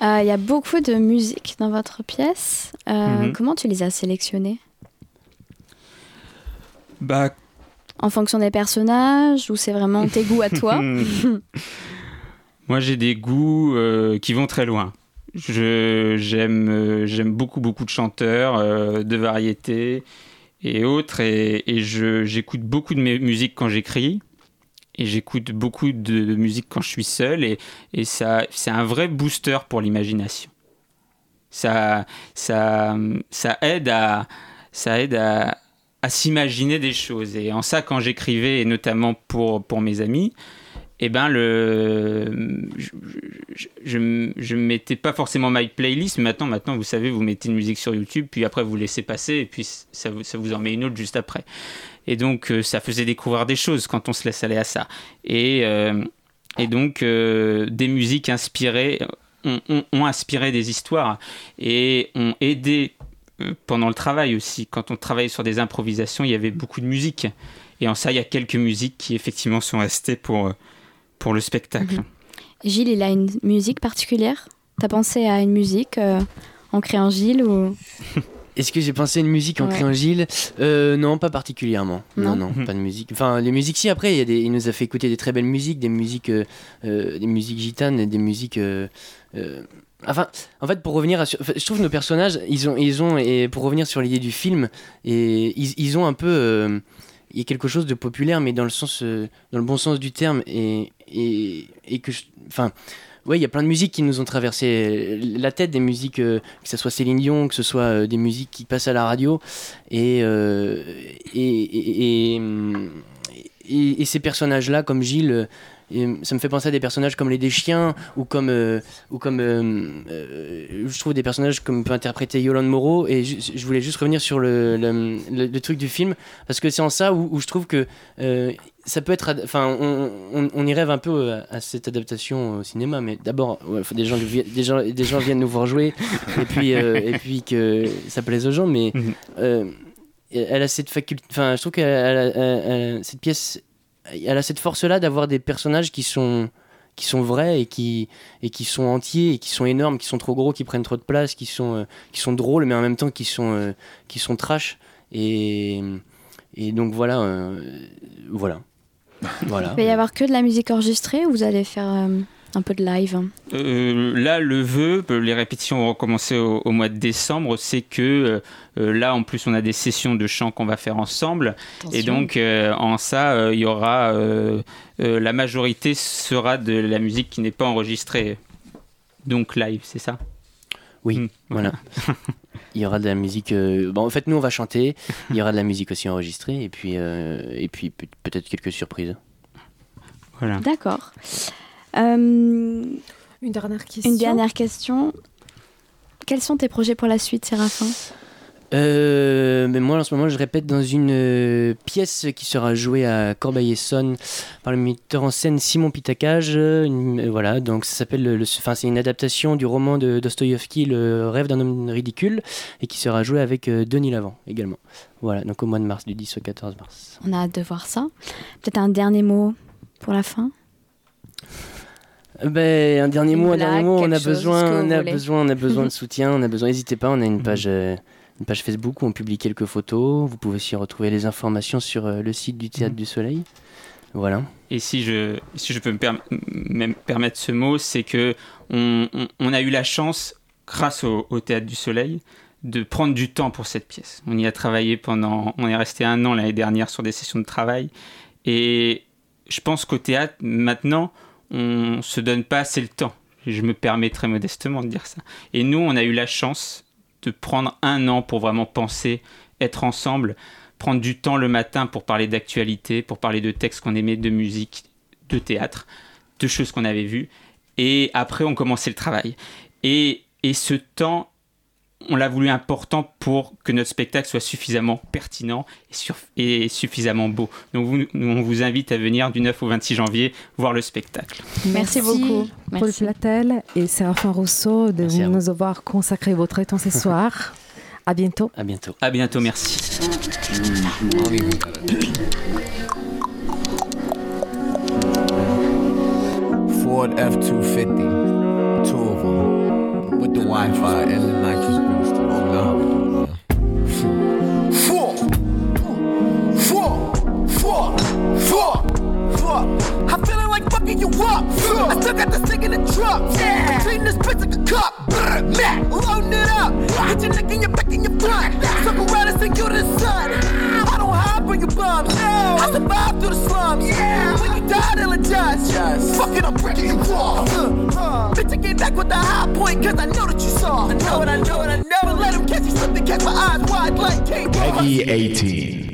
Euh, Il y a beaucoup de musique dans votre pièce. Euh, Mhm. Comment tu les as sélectionnées? Bah, En fonction des personnages ou c'est vraiment tes goûts à toi Moi, j'ai des goûts euh, qui vont très loin. Euh, j'aime beaucoup, beaucoup de chanteurs, euh, de variétés et autres. Et, et j'écoute beaucoup de mes musiques quand j'écris. Et j'écoute beaucoup de musique quand je suis seul. Et, et ça, c'est un vrai booster pour l'imagination. Ça, ça, ça aide à, ça aide à, à s'imaginer des choses. Et en ça, quand j'écrivais, et notamment pour, pour mes amis, eh ben le je, je, mettais pas forcément my playlist mais maintenant maintenant vous savez vous mettez une musique sur YouTube puis après vous laissez passer et puis ça vous, ça vous en met une autre juste après et donc euh, ça faisait découvrir des choses quand on se laisse aller à ça et euh, et donc euh, des musiques inspirées ont, inspiré des histoires et ont aidé pendant le travail aussi quand on travaillait sur des improvisations il y avait beaucoup de musique et en ça il y a quelques musiques qui effectivement sont restées pour euh, pour le spectacle. Mhm. Gilles, il a une musique particulière? T'as pensé à une musique euh, en créant Gilles ou Est-ce que j'ai pensé à une musique en Ouais. créant Gilles? Euh, Non, pas particulièrement. Non, Non. non, pas de musique. Enfin, les musiques, si, après, il, y a des, il nous a fait écouter des très belles musiques, des musiques, euh, euh, des musiques gitanes, et des musiques. Enfin, en fait, pour revenir à. je trouve que nos personnages, ils ont. Ils ont et pour revenir sur l'idée du film, et ils, ils ont un peu. euh, il y a quelque chose de populaire, mais dans le sens, euh, dans le bon sens du terme, et, et, et que, enfin, ouais, il y a plein de musiques qui nous ont traversé la tête, des musiques, euh, que ce soit Céline Dion, que ce soit euh, des musiques qui passent à la radio, et euh, et, et, et- et ces personnages-là, comme Gilles. Et ça me fait penser à des personnages comme les des chiens ou comme euh, ou comme euh, euh, je trouve des personnages comme peut interpréter Yolande Moreau. Et je voulais juste revenir sur le, le, le- le truc du film parce que c'est en ça où, où je trouve que ça peut être enfin on, on, on y rêve un peu à, cette adaptation au cinéma. Mais d'abord ouais, faut des gens des gens des gens viennent nous voir jouer et puis euh, et puis que ça plaise aux gens. Mais Mhm. euh, elle a cette faculté enfin je trouve a- cette pièce elle a cette force là d'avoir des personnages qui sont qui sont vrais et qui et qui sont entiers et qui sont énormes qui sont trop gros qui prennent trop de place qui sont euh, qui sont drôles mais en même temps qui sont euh, qui sont trash. Et et donc voilà euh, voilà. Voilà. Il va y avoir que de la musique enregistrée ou vous allez faire euh, un peu de live Euh, là, le vœu, euh, les répétitions vont recommencer au, au mois de décembre, c'est que euh, là, en plus, on a des sessions de chant qu'on va faire ensemble. Et donc, euh, en ça, euh, il y aura. euh, euh, la majorité sera de la musique qui n'est pas enregistrée. Donc, live, c'est ça? Oui Mm, voilà il y aura de la musique euh, bon en fait nous on va chanter il y aura de la musique aussi enregistrée et puis euh, et puis peut- peut-être quelques surprises Voilà. D'accord. Euh, Une dernière question. une dernière question. Quels sont tes projets pour la suite, Séraphin? Euh, mais moi en ce moment je répète dans une euh, pièce qui sera jouée à Corbeil-Essonne par le metteur en scène Simon Pitacage. euh, une- voilà, donc ça s'appelle, le, le- enfin c'est une adaptation du roman de Dostoïevski, Le rêve d'un homme ridicule, et qui sera jouée avec euh, Denis Lavant également. Voilà, donc au mois de mars, du 10 au 14 mars. On a hâte de voir ça. Peut-être un dernier mot pour la fin? Ben, un dernier Une mot, un dernier mot. On a besoin, on a besoin, on a besoin de soutien. On a besoin. N'hésitez pas. On a une page, euh, une page Facebook où on publie quelques photos. Vous pouvez aussi retrouver les informations sur euh, le site du Théâtre du Soleil. Voilà. Et si je, si je peux me, perm- permettre ce mot, c'est que on, on- on a eu la chance, grâce au, au Théâtre du Soleil, de prendre du temps pour cette pièce. On y a travaillé pendant... On est resté un an l'année dernière sur des sessions de travail. Et je pense qu'au théâtre, maintenant, on se donne pas assez le temps. Je me permets très modestement de dire ça. Et nous, on a eu la chance de prendre un an pour vraiment penser, être ensemble, prendre du temps le matin pour parler d'actualité, pour parler de textes qu'on aimait, de musique, de théâtre. deux choses qu'on avait vues. Et après, on commençait le travail. Et, et ce temps, on l'a voulu important pour que notre spectacle soit suffisamment pertinent et, sur- et suffisamment beau. Donc vous- nous, on vous invite à venir du 9 au 26 janvier voir le spectacle. Merci beaucoup. Paul Merci. Platel et Séraphin Rousseau de Merci nous avoir consacré votre temps ce soir. À bientôt. À bientôt. À bientôt, merci. Ford F-250, two of them, with the Wi-Fi and the nitrous fucking you up. I still got this thing in the truck. Between this bitch like a cup. Brr, Mac, loading it up. Hit your neck and your back and your front. Circle around and send you to the sun. I don't hide from your bums. I survived through the slums. When you die, they'll adjust. Fuck it, I'm breaking you off. Uh, Bitch, I came back with the high point, cause I know that you saw. I know it, I know it, I know it. Let him catch you slipping, catch my eyes wide like Kate Peggy 18.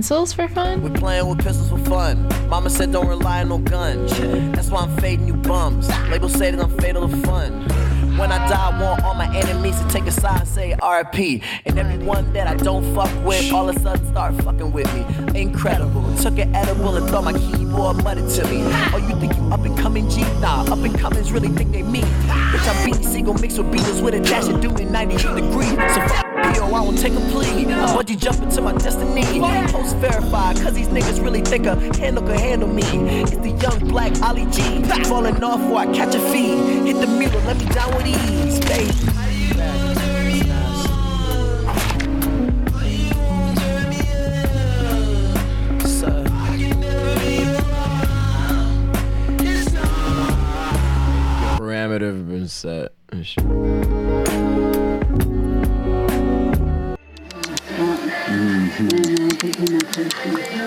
Pencils for fun? We're playing with pistols for fun. Mama said don't rely on no guns. That's why I'm fading you bums. Labels say that I'm fatal to fun. When I die, I want all my enemies to take a side and say RP. And everyone that I don't fuck with, all of a sudden start fucking with me. Incredible. Took an edible and thought my keyboard muttered to me. Oh, you think you up and coming G? Nah, up and comings really think they me. Bitch, I'm beating single mixed with beaters with a dash of doom in 98 degrees. So fuck I won't take a plea. Bungee jumping to my destiny. Post verified, cause these niggas really think a handle can handle me. It's the young black Ali G. Falling off before I catch a feed. Hit the mirror, let me down with ease, baby. Parameter have been set. And shit. Notre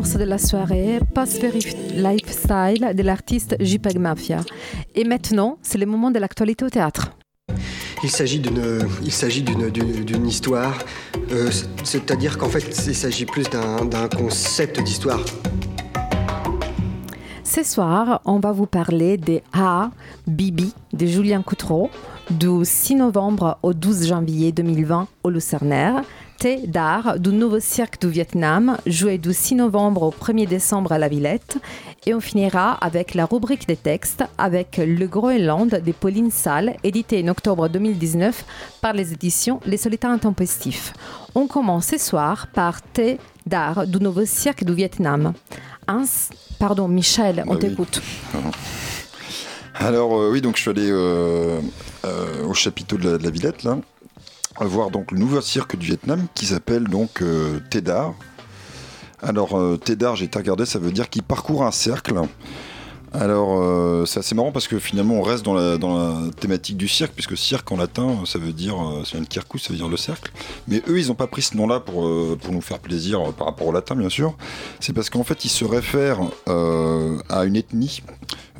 morceau de la soirée, Pass Lifestyle de l'artiste JPEG Mafia. Et maintenant, c'est le moment de l'actualité au théâtre. Il s'agit d'une, histoire, euh, c'est-à-dire qu'en fait, il s'agit plus d'un, d'un concept d'histoire. Ce soir, on va vous parler des A, Bibi de Julien Coutreau, du 6 novembre au 12 janvier 2020 au Lucernaire, Thé d'art du nouveau cirque du Vietnam, joué du 6 novembre au 1er décembre à la Villette. Et on finira avec la rubrique des textes avec Le Groenland de Pauline Salle, édité en octobre 2019 par les éditions Les Solitaires Intempestifs. On commence ce soir par Thé d'art du nouveau cirque du Vietnam. Hans, pardon, Michel, on Bah oui. t'écoute. Alors euh, oui, donc je suis allé euh, euh, au chapiteau de la, de la Villette là, voir donc le nouveau cirque du Vietnam qui s'appelle donc euh, Tédar. Alors euh, Tédar, j'ai été regarder, ça veut dire qu'il parcourt un cercle Alors, euh, c'est assez marrant parce que finalement, on reste dans la, dans la thématique du cirque, puisque cirque en latin, ça veut dire, euh, ça vient de circus, ça veut dire le cercle. Mais eux, ils n'ont pas pris ce nom-là pour, euh, pour nous faire plaisir euh, par rapport au latin, bien sûr. C'est parce qu'en fait, ils se réfèrent euh, à une ethnie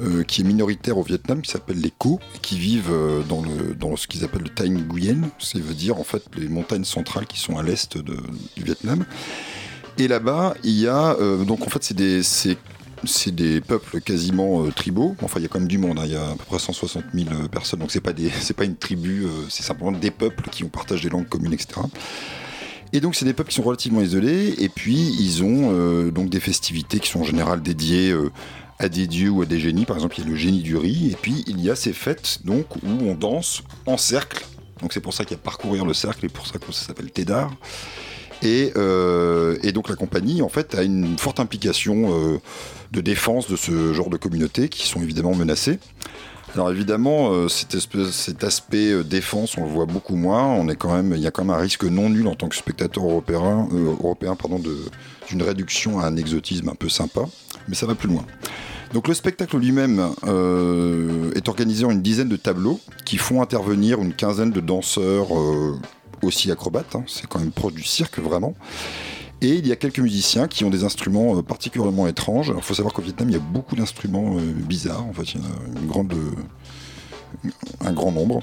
euh, qui est minoritaire au Vietnam, qui s'appelle les et qui vivent euh, dans, le, dans ce qu'ils appellent le Thanh Nguyen. Ça veut dire, en fait, les montagnes centrales qui sont à l'est du Vietnam. Et là-bas, il y a. euh, donc, en fait, c'est des. C'est- des peuples quasiment euh, tribaux. Enfin, il y a quand même du monde. hein. Il y a à peu près 160 000 euh, personnes. Donc, c'est pas pas une tribu. euh, c'est simplement des peuples qui ont partagé des langues communes, etc. Et donc, c'est des peuples qui sont relativement isolés. Et puis, ils ont donc des festivités qui sont en général dédiées à des dieux ou à des génies. Par exemple, il y a le génie du riz. Et puis, il y a ces fêtes donc où on danse en cercle. Donc, c'est pour ça qu'il y a parcourir le cercle et pour ça que ça s'appelle Tédar. Et, euh, et donc la compagnie, en fait, a une forte implication euh, de défense de ce genre de communautés qui sont évidemment menacées. Alors évidemment, euh, cet, cet aspect défense, on le voit beaucoup moins. On est quand même, il y a quand même un risque non nul en tant que spectateur européen, européen pardon, d'une réduction à un exotisme un peu sympa, mais ça va plus loin. Donc le spectacle lui-même est organisé en une dizaine de tableaux qui font intervenir une quinzaine de danseurs aussi acrobates. hein. C'est quand même proche du cirque vraiment. Et il y a quelques musiciens qui ont des instruments euh, particulièrement étranges. Il faut savoir qu'au Vietnam, il y a beaucoup d'instruments euh, bizarres. En fait, il y en a euh, un grand nombre.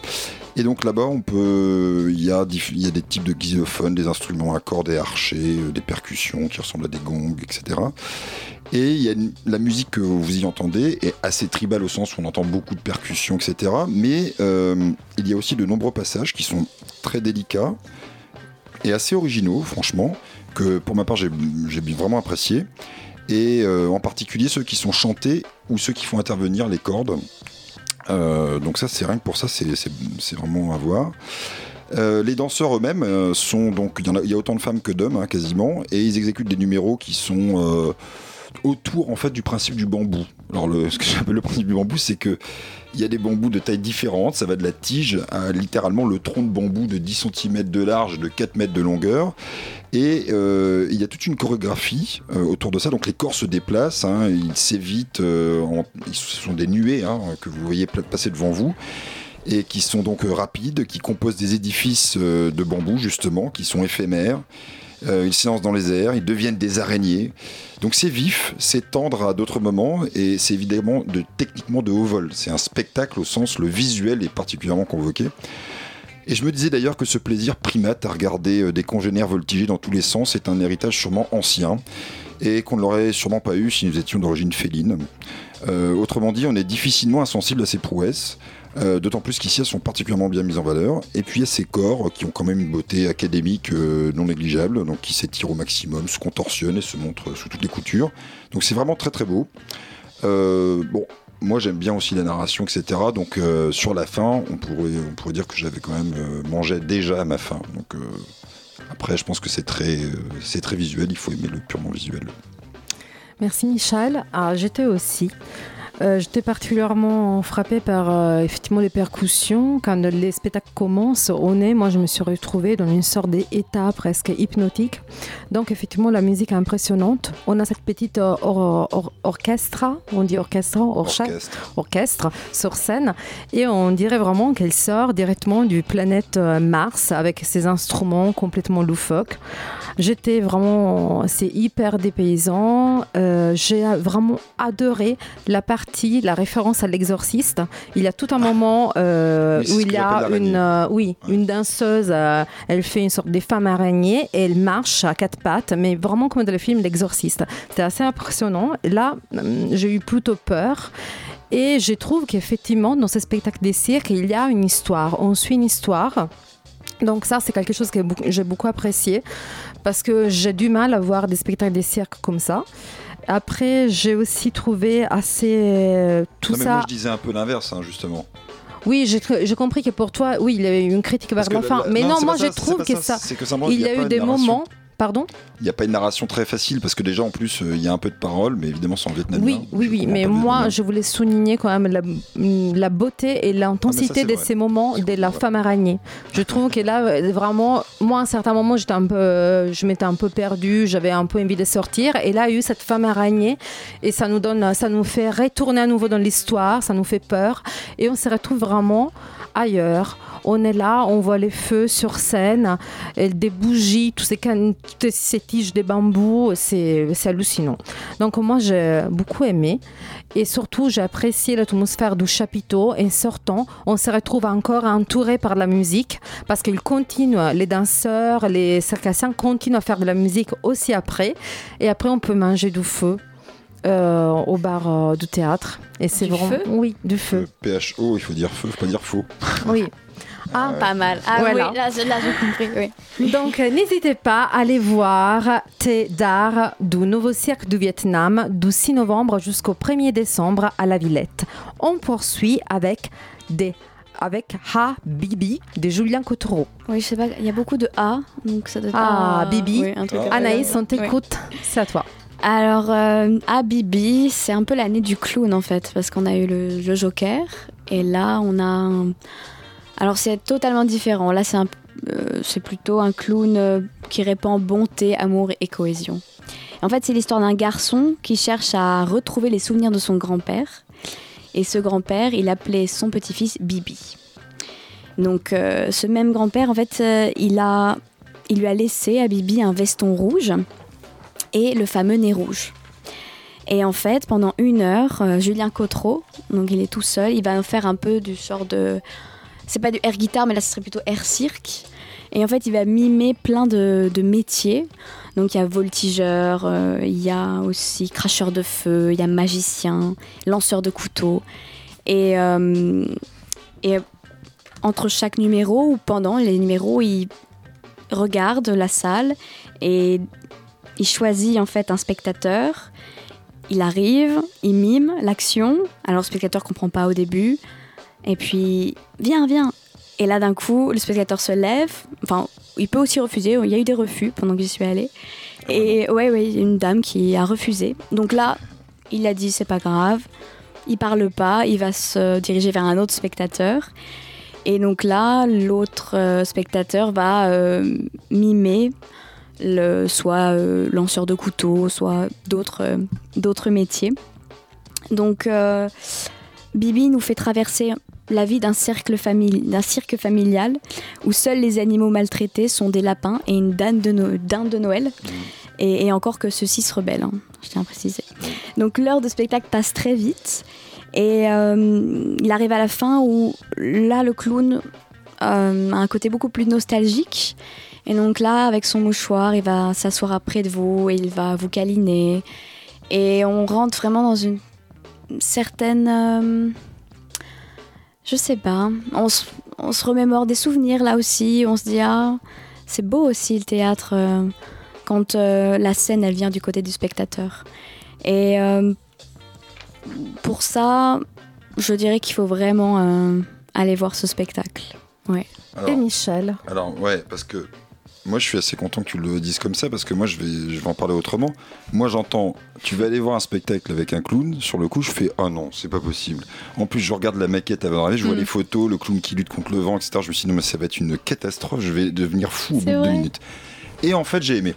Et donc là-bas, on peut, il y, a, des types de xylophones, des instruments à cordes et archers, des percussions qui ressemblent à des gongs, etc. Et il y a la musique que vous y entendez est assez tribale au sens où on entend beaucoup de percussions, etc. Mais euh, il y a aussi de nombreux passages qui sont très délicats et assez originaux, franchement, que pour ma part j'ai vraiment apprécié. Et euh, en particulier ceux qui sont chantés ou ceux qui font intervenir les cordes. Euh, donc ça, c'est rien que pour ça, c'est vraiment à voir. Les danseurs eux-mêmes sont donc il y, a- autant de femmes que d'hommes hein, quasiment et ils exécutent des numéros qui sont autour en fait du principe du bambou. Alors ce que j'appelle le principe du bambou, c'est que il y a des bambous de tailles différentes, ça va de la tige à littéralement le tronc de bambou de 10 cm de large, de 4 mètres de longueur. Et euh, il y a toute une chorégraphie euh, autour de ça. Donc les corps se déplacent, hein, ils s'évitent, euh, ce sont des nuées hein, que vous voyez passer devant vous et qui sont donc euh, rapides, qui composent des édifices euh, de bambou justement, qui sont éphémères. Euh, ils s'élancent dans les airs, ils deviennent des araignées. Donc c'est vif, c'est tendre à d'autres moments et c'est évidemment de, techniquement de haut vol. C'est un spectacle au sens le visuel est particulièrement convoqué. Et je me disais d'ailleurs que ce plaisir primate à regarder euh, des congénères voltiger dans tous les sens est un héritage sûrement ancien et qu'on ne l'aurait sûrement pas eu si nous étions d'origine féline. Euh, autrement dit, on est difficilement insensible à ces prouesses, euh, d'autant plus qu'ici elles sont particulièrement bien mises en valeur. Et puis il y a ces corps qui ont quand même une beauté académique euh, non négligeable, donc qui s'étirent au maximum, se contorsionnent et se montrent sous toutes les coutures. Donc c'est vraiment très très beau. Bon, moi j'aime bien aussi la narration, etc. Donc sur la fin, on pourrait, dire que j'avais quand même mangé déjà à ma faim. Après, je pense que c'est très visuel. Il faut aimer le purement visuel. Merci Michel. Ah, J'étais aussi. Euh, J'étais particulièrement frappée par euh, effectivement les percussions. Quand les spectacles commencent, au nez, moi je me suis retrouvée dans une sorte d'état presque hypnotique. Donc effectivement la musique est impressionnante. On a cette petite euh, or- or- orchestra, on dit orchestra, orchestre, orchestre sur scène, et on dirait vraiment qu'elle sort directement du planète euh, Mars avec ses instruments complètement loufoques. J'étais vraiment, c'est hyper dépaysant. J'ai vraiment adoré la partie, la référence à l'exorciste. Il y a tout un moment euh, où il y a une, euh, oui, une danseuse. euh, elle fait une sorte de femme araignée et elle marche à quatre pattes, mais vraiment comme dans le film L'exorciste. C'était assez impressionnant. Là, j'ai eu plutôt peur. Et je trouve qu'effectivement, dans ce spectacle des cirques, il y a une histoire. On suit une histoire. Donc ça, c'est quelque chose que j'ai beaucoup apprécié parce que j'ai du mal à voir des spectacles des cirques comme ça. Après, j'ai aussi trouvé assez euh, tout Non, mais ça. moi je disais un peu l'inverse, hein, justement. Oui, j'ai compris que pour toi, oui, il y a eu une critique vers la fin. mais non, moi je ça, c'est trouve que ça, ça. que il y a eu de des narration. moments. Pardon Il n'y a pas une narration très facile parce que déjà en plus euh, il y a un peu de paroles, mais évidemment c'est en vietnamien. Oui, oui, oui, mais moi je voulais souligner quand même la, la beauté et l'intensité c'est de vrai. ces moments de la femme araignée. Je trouve que là, euh, vraiment, moi à un certain moment, j'étais un peu, euh, je m'étais un peu perdue, j'avais un peu envie de sortir, et là il y a eu cette femme araignée, et ça nous donne, ça nous fait retourner à nouveau dans l'histoire, ça nous fait peur, et on se retrouve vraiment ailleurs. On est là, on voit les feux sur scène, des bougies, ces, toutes ces tiges de bambou, c'est c'est hallucinant. Donc moi j'ai beaucoup aimé et surtout j'ai apprécié l'atmosphère du chapiteau et sortant, on se retrouve encore entouré par la musique parce qu'ils continuent, les danseurs, les circassiens continuent à faire de la musique aussi après et après on peut manger du feu. Euh, au bar euh, du théâtre et c'est Du vraiment feu oui du feu PHO, il faut dire feu, faut pas dire faux. oui Ah, pas mal. Ah Voilà. oui, là, je- là j'ai compris. Oui. Donc, euh, n'hésitez pas à aller voir Thé d'art du Nouveau Cirque du Vietnam du 6 novembre jusqu'au 1er décembre à la Villette. On poursuit avec des avec Ha Bibi de Julien Coutureau. Oui, je sais pas, il y a beaucoup de A, donc ça doit être Ah, Bibi. oui, un truc comme- Anaïs, on Oui. t'écoute. C'est à toi. Alors, euh, à Bibi, c'est un peu l'année du clown en fait, parce qu'on a eu le, Joker, et là on a. Alors c'est totalement différent, là c'est euh, plutôt un clown euh, qui répand bonté, amour et cohésion. En fait, c'est l'histoire d'un garçon qui cherche à retrouver les souvenirs de son grand-père, et ce grand-père, il appelait son petit-fils Bibi. Donc euh, ce même grand-père, en fait, euh, il, a, il lui a laissé à Bibi un veston rouge et le fameux nez rouge. Et en fait, pendant une heure, euh, Julien Cotreau, donc il est tout seul, il va faire un peu du genre de... C'est pas du air guitare, mais là ce serait plutôt air cirque. Et en fait, il va mimer plein de, de métiers. Donc il y a voltigeur, euh, il y a aussi cracheur de feu, il y a magicien, lanceur de couteaux. Et, euh, et entre chaque numéro ou pendant les numéros, il regarde la salle et il choisit en fait un spectateur. Il arrive, il mime l'action. Alors le spectateur comprend pas au début. Et puis, viens, viens. Et là, d'un coup, le spectateur se lève. Enfin, il peut aussi refuser. Il y a eu des refus pendant que j'y suis allée. Et ouais, ouais, il y a une dame qui a refusé. Donc là, il a dit c'est pas grave. Il parle pas. Il va se diriger vers un autre spectateur. Et donc là, l'autre euh, spectateur va euh, mimer le, soit euh, lanceur de couteau, soit d'autres euh, d'autres métiers. Donc, euh, Bibi nous fait traverser la vie d'un famili- cirque familial où seuls les animaux maltraités sont des lapins et une dinde de, No- dinde de Noël. Et, et encore que ceux-ci se rebellent, hein, je tiens à préciser. Donc l'heure de spectacle passe très vite. Et euh, il arrive à la fin où là, le clown euh, un côté beaucoup plus nostalgique. Et donc là, avec son mouchoir, il va s'asseoir près de vous et il va vous câliner. Et on rentre vraiment dans une certaine... euh, je sais pas. On se, on se remémore des souvenirs là aussi. On se dit, ah, c'est beau aussi le théâtre euh, quand la scène, elle vient du côté du spectateur. Et pour ça, je dirais qu'il faut vraiment aller voir ce spectacle. Ouais. Alors- Et Michel Alors ouais, parce que moi je suis assez content que tu le dises comme ça parce que moi je vais, je vais en parler autrement. Moi j'entends, tu vas aller voir un spectacle avec un clown, sur le coup je fais ah non, c'est pas possible. En plus je regarde la maquette avant d'arriver, je vois Mm. les photos, le clown qui lutte contre le vent, etc. Je me suis dit non mais ça va être une catastrophe, je vais devenir fou au bout de deux minutes. Et en fait j'ai aimé.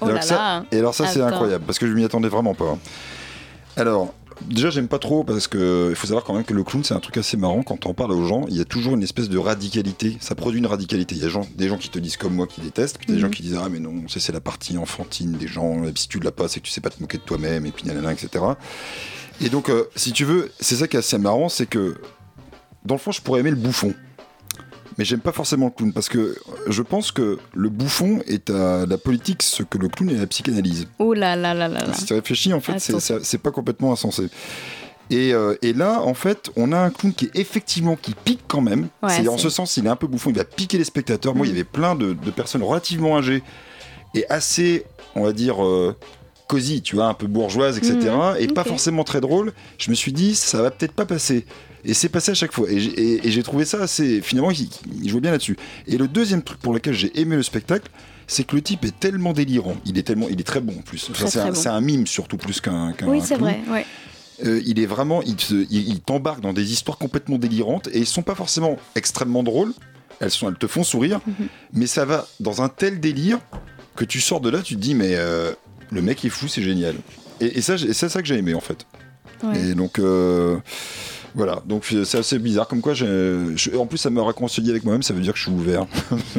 Oh là ça- là. Et alors ça c'est incroyable parce que je m'y attendais vraiment pas. hein. Alors, déjà, j'aime pas trop parce que il faut savoir quand même que le clown, c'est un truc assez marrant. Quand on parle aux gens, il y a toujours une espèce de radicalité. Ça produit une radicalité. Il y a gens- des gens qui te disent comme moi qui détestent, puis t'as des Mhm. gens qui disent Ah, mais non, c'est la partie enfantine des gens. Et puis si tu l'as pas, c'est que tu sais pas te moquer de toi-même, et puis nanana, etc. Et donc, euh, si tu veux, c'est ça qui est assez marrant, c'est que dans le fond, je pourrais aimer le bouffon. Mais j'aime pas forcément le clown parce que je pense que le bouffon est à la politique ce que le clown est à la psychanalyse. Oh là là là là là. Si tu réfléchis, en fait, c'est- pas complètement insensé. Et, euh, et là, en fait, on a un clown qui est effectivement qui pique quand même. Ouais, c'est en ce sens, il est un peu bouffon. Il va piquer les spectateurs. Moi, il y Mm. avait plein de, de personnes relativement âgées et assez, on va dire, euh, cosy, tu vois, un peu bourgeoise, etc. Mhm, Et pas forcément très drôle. Je me suis dit, ça va peut-être pas passer. Et c'est passé à chaque fois. Et j'ai- trouvé ça assez. Finalement, il, il jouait bien là-dessus. Et le deuxième truc pour lequel j'ai aimé le spectacle, c'est que le type est tellement délirant. Il est tellement, il est très bon en plus. Enfin, c'est un, bon. c'est un mime surtout plus qu'un. Oui, c'est vrai. Ouais. Euh, il est vraiment, il, te- il- il t'embarque dans des histoires complètement délirantes et ils sont pas forcément extrêmement drôles. Elles sont, elles te font sourire, Mhm. mais ça va dans un tel délire que tu sors de là, tu te dis mais euh, le mec est fou, c'est génial. Et, et ça, j'ai- c'est ça que j'ai aimé en fait. Ouais. Et donc euh, voilà, donc c'est assez bizarre. Comme quoi, je- en plus, ça me réconcilie avec moi-même. Ça veut dire que je suis ouvert.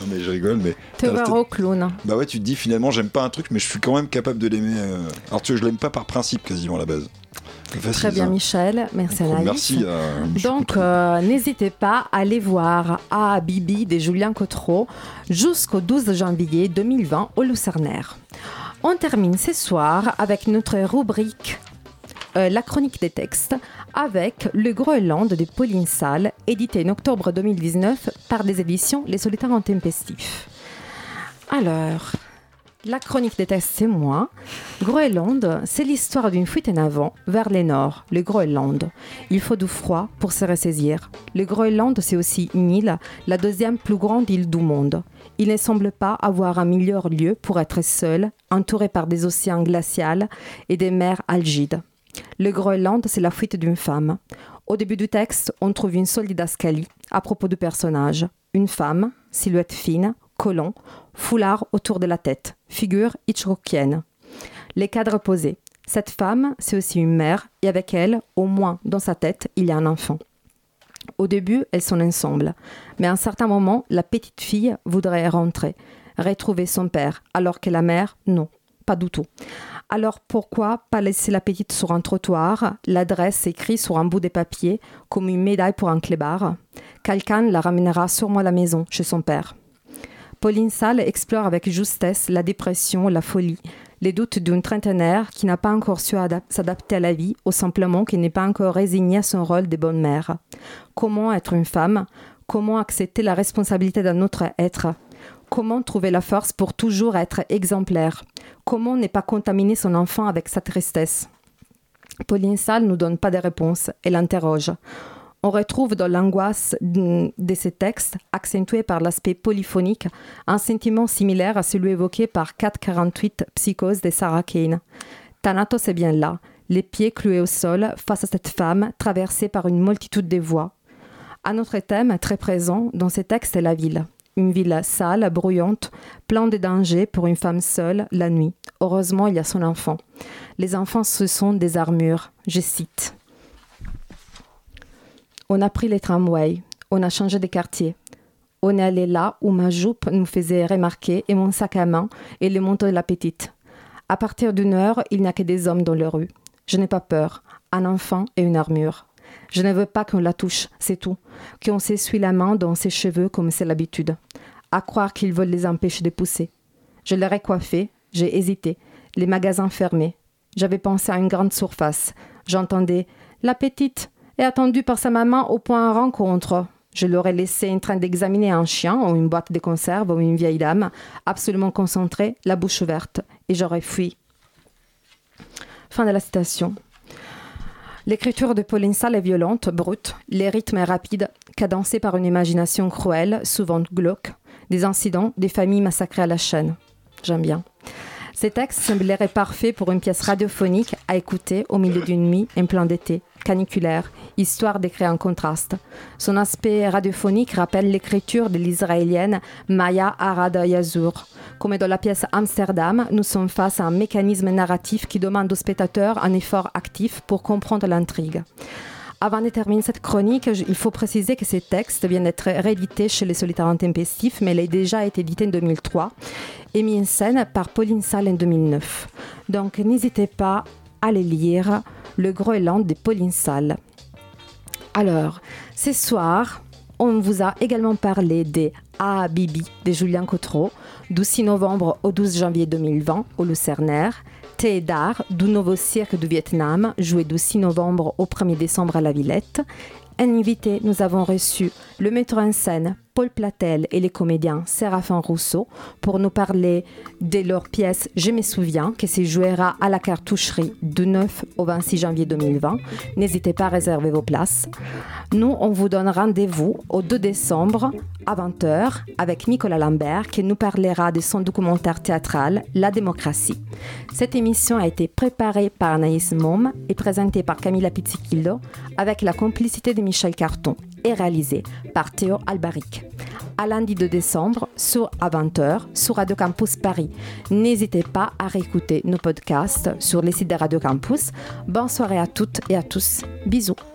non mais je rigole, mais ouvert t'as- au clown. bah ouais, tu te dis finalement, j'aime pas un truc, mais je suis quand même capable de l'aimer. euh. Alors tu vois, je l'aime pas par principe quasiment à la base. Facile, Très bien, ça. Michel. Merci Donc. Merci à Monsieur Donc, euh, n'hésitez pas à aller voir A Bibi de Julien Cotreau jusqu'au 12 janvier 2020 au Lucernaire. On termine ce soir avec notre rubrique euh, La chronique des textes avec Le Groenland de Pauline Salle, édité en octobre 2019 par des éditions Les Solitaires Intempestifs. Alors, la chronique des textes, c'est moi. Groenland, c'est l'histoire d'une fuite en avant vers le nord, le Groenland. Il faut du froid pour se ressaisir. Le Groenland, c'est aussi une île, la deuxième plus grande île du monde. Il ne semble pas avoir un meilleur lieu pour être seul, entouré par des océans glaciaux et des mers algides. Le Groenland, c'est la fuite d'une femme. Au début du texte, on trouve une seule didascalie à propos du personnage. Une femme, silhouette fine, colon, foulard autour de la tête, figure hitchcockienne. Les cadres posés. Cette femme, c'est aussi une mère, et avec elle, au moins dans sa tête, il y a un enfant. Au début, elles sont ensemble, mais à un certain moment, la petite fille voudrait rentrer, retrouver son père, alors que la mère, non, pas du tout. Alors pourquoi pas laisser la petite sur un trottoir, l'adresse écrite sur un bout de papier, comme une médaille pour un clébard? Quelqu'un la ramènera sûrement à la maison, chez son père. Pauline Salle explore avec justesse la dépression, la folie, les doutes d'une trentenaire qui n'a pas encore su adap- s'adapter à la vie ou simplement qui n'est pas encore résignée à son rôle de bonne mère. Comment être une femme? Comment accepter la responsabilité d'un autre être? Comment trouver la force pour toujours être exemplaire? Comment ne pas contaminer son enfant avec sa tristesse? Pauline Salle ne nous donne pas de réponse, elle interroge. On retrouve dans l'angoisse de ces textes, accentué par l'aspect polyphonique, un sentiment similaire à celui évoqué par 448 Psychose de Sarah Kane. Thanatos est bien là, les pieds cloués au sol face à cette femme traversée par une multitude de voix. Un autre thème très présent dans ces textes est la ville. Une ville sale, bruyante, pleine de dangers pour une femme seule la nuit. Heureusement, il y a son enfant. Les enfants, ce sont des armures. Je cite. On a pris les tramways, on a changé de quartier. On est allé là où ma jupe nous faisait remarquer et mon sac à main et le manteau de la petite. À partir d'une heure, il n'y a que des hommes dans les rues. Je n'ai pas peur. Un enfant et une armure. Je ne veux pas qu'on la touche, c'est tout. Qu'on s'essuie la main dans ses cheveux comme c'est l'habitude. À croire qu'ils veulent les empêcher de pousser. Je leur ai coiffé, j'ai hésité. Les magasins fermés. J'avais pensé à une grande surface. J'entendais La petite est attendue par sa maman au point de rencontre. Je l'aurais laissé en train d'examiner un chien ou une boîte de conserve ou une vieille dame, absolument concentrée, la bouche ouverte, et j'aurais fui. Fin de la citation. L'écriture de Pauline Salle est violente, brute, les rythmes rapides, cadencés par une imagination cruelle, souvent glauque, des incidents, des familles massacrées à la chaîne. J'aime bien. Ces textes sembleraient parfaits pour une pièce radiophonique à écouter au milieu d'une nuit en plein d'été, caniculaire, histoire de créer un contraste. Son aspect radiophonique rappelle l'écriture de l'israélienne Maya Arad Yazur. Comme dans la pièce Amsterdam, nous sommes face à un mécanisme narratif qui demande au spectateur un effort actif pour comprendre l'intrigue. Avant de terminer cette chronique, il faut préciser que ces textes viennent d'être réédités chez les Solitaires Intempestifs, mais il a déjà été édité en 2003 et mis en scène par Pauline Salle en 2009. Donc n'hésitez pas à les lire, Le Groenland de Pauline Salle. Alors, ce soir, on vous a également parlé des A Bibi de Julien Cotreau, du 6 novembre au 12 janvier 2020 au Lucernaire, Thé d'art du nouveau cirque du Vietnam, joué du 6 novembre au 1er décembre à la Villette. Un invité, nous avons reçu le metteur en scène Paul Platel et les comédiens Séraphin Rousseau pour nous parler de leur pièce Je me souviens qui se jouera à la cartoucherie du 9 au 26 janvier 2020. N'hésitez pas à réserver vos places. Nous, on vous donne rendez-vous au 2 décembre à 20h avec Nicolas Lambert qui nous parlera de son documentaire théâtral La démocratie. Cette émission a été préparée par Anaïs Mom et présentée par Camilla Pizzichillo avec la complicité de Michel Carton et réalisée par Théo Albaric. À lundi 2 décembre, sur à 20h, sur Radio Campus Paris. N'hésitez pas à réécouter nos podcasts sur les sites de Radio Campus. Bonne soirée à toutes et à tous. Bisous.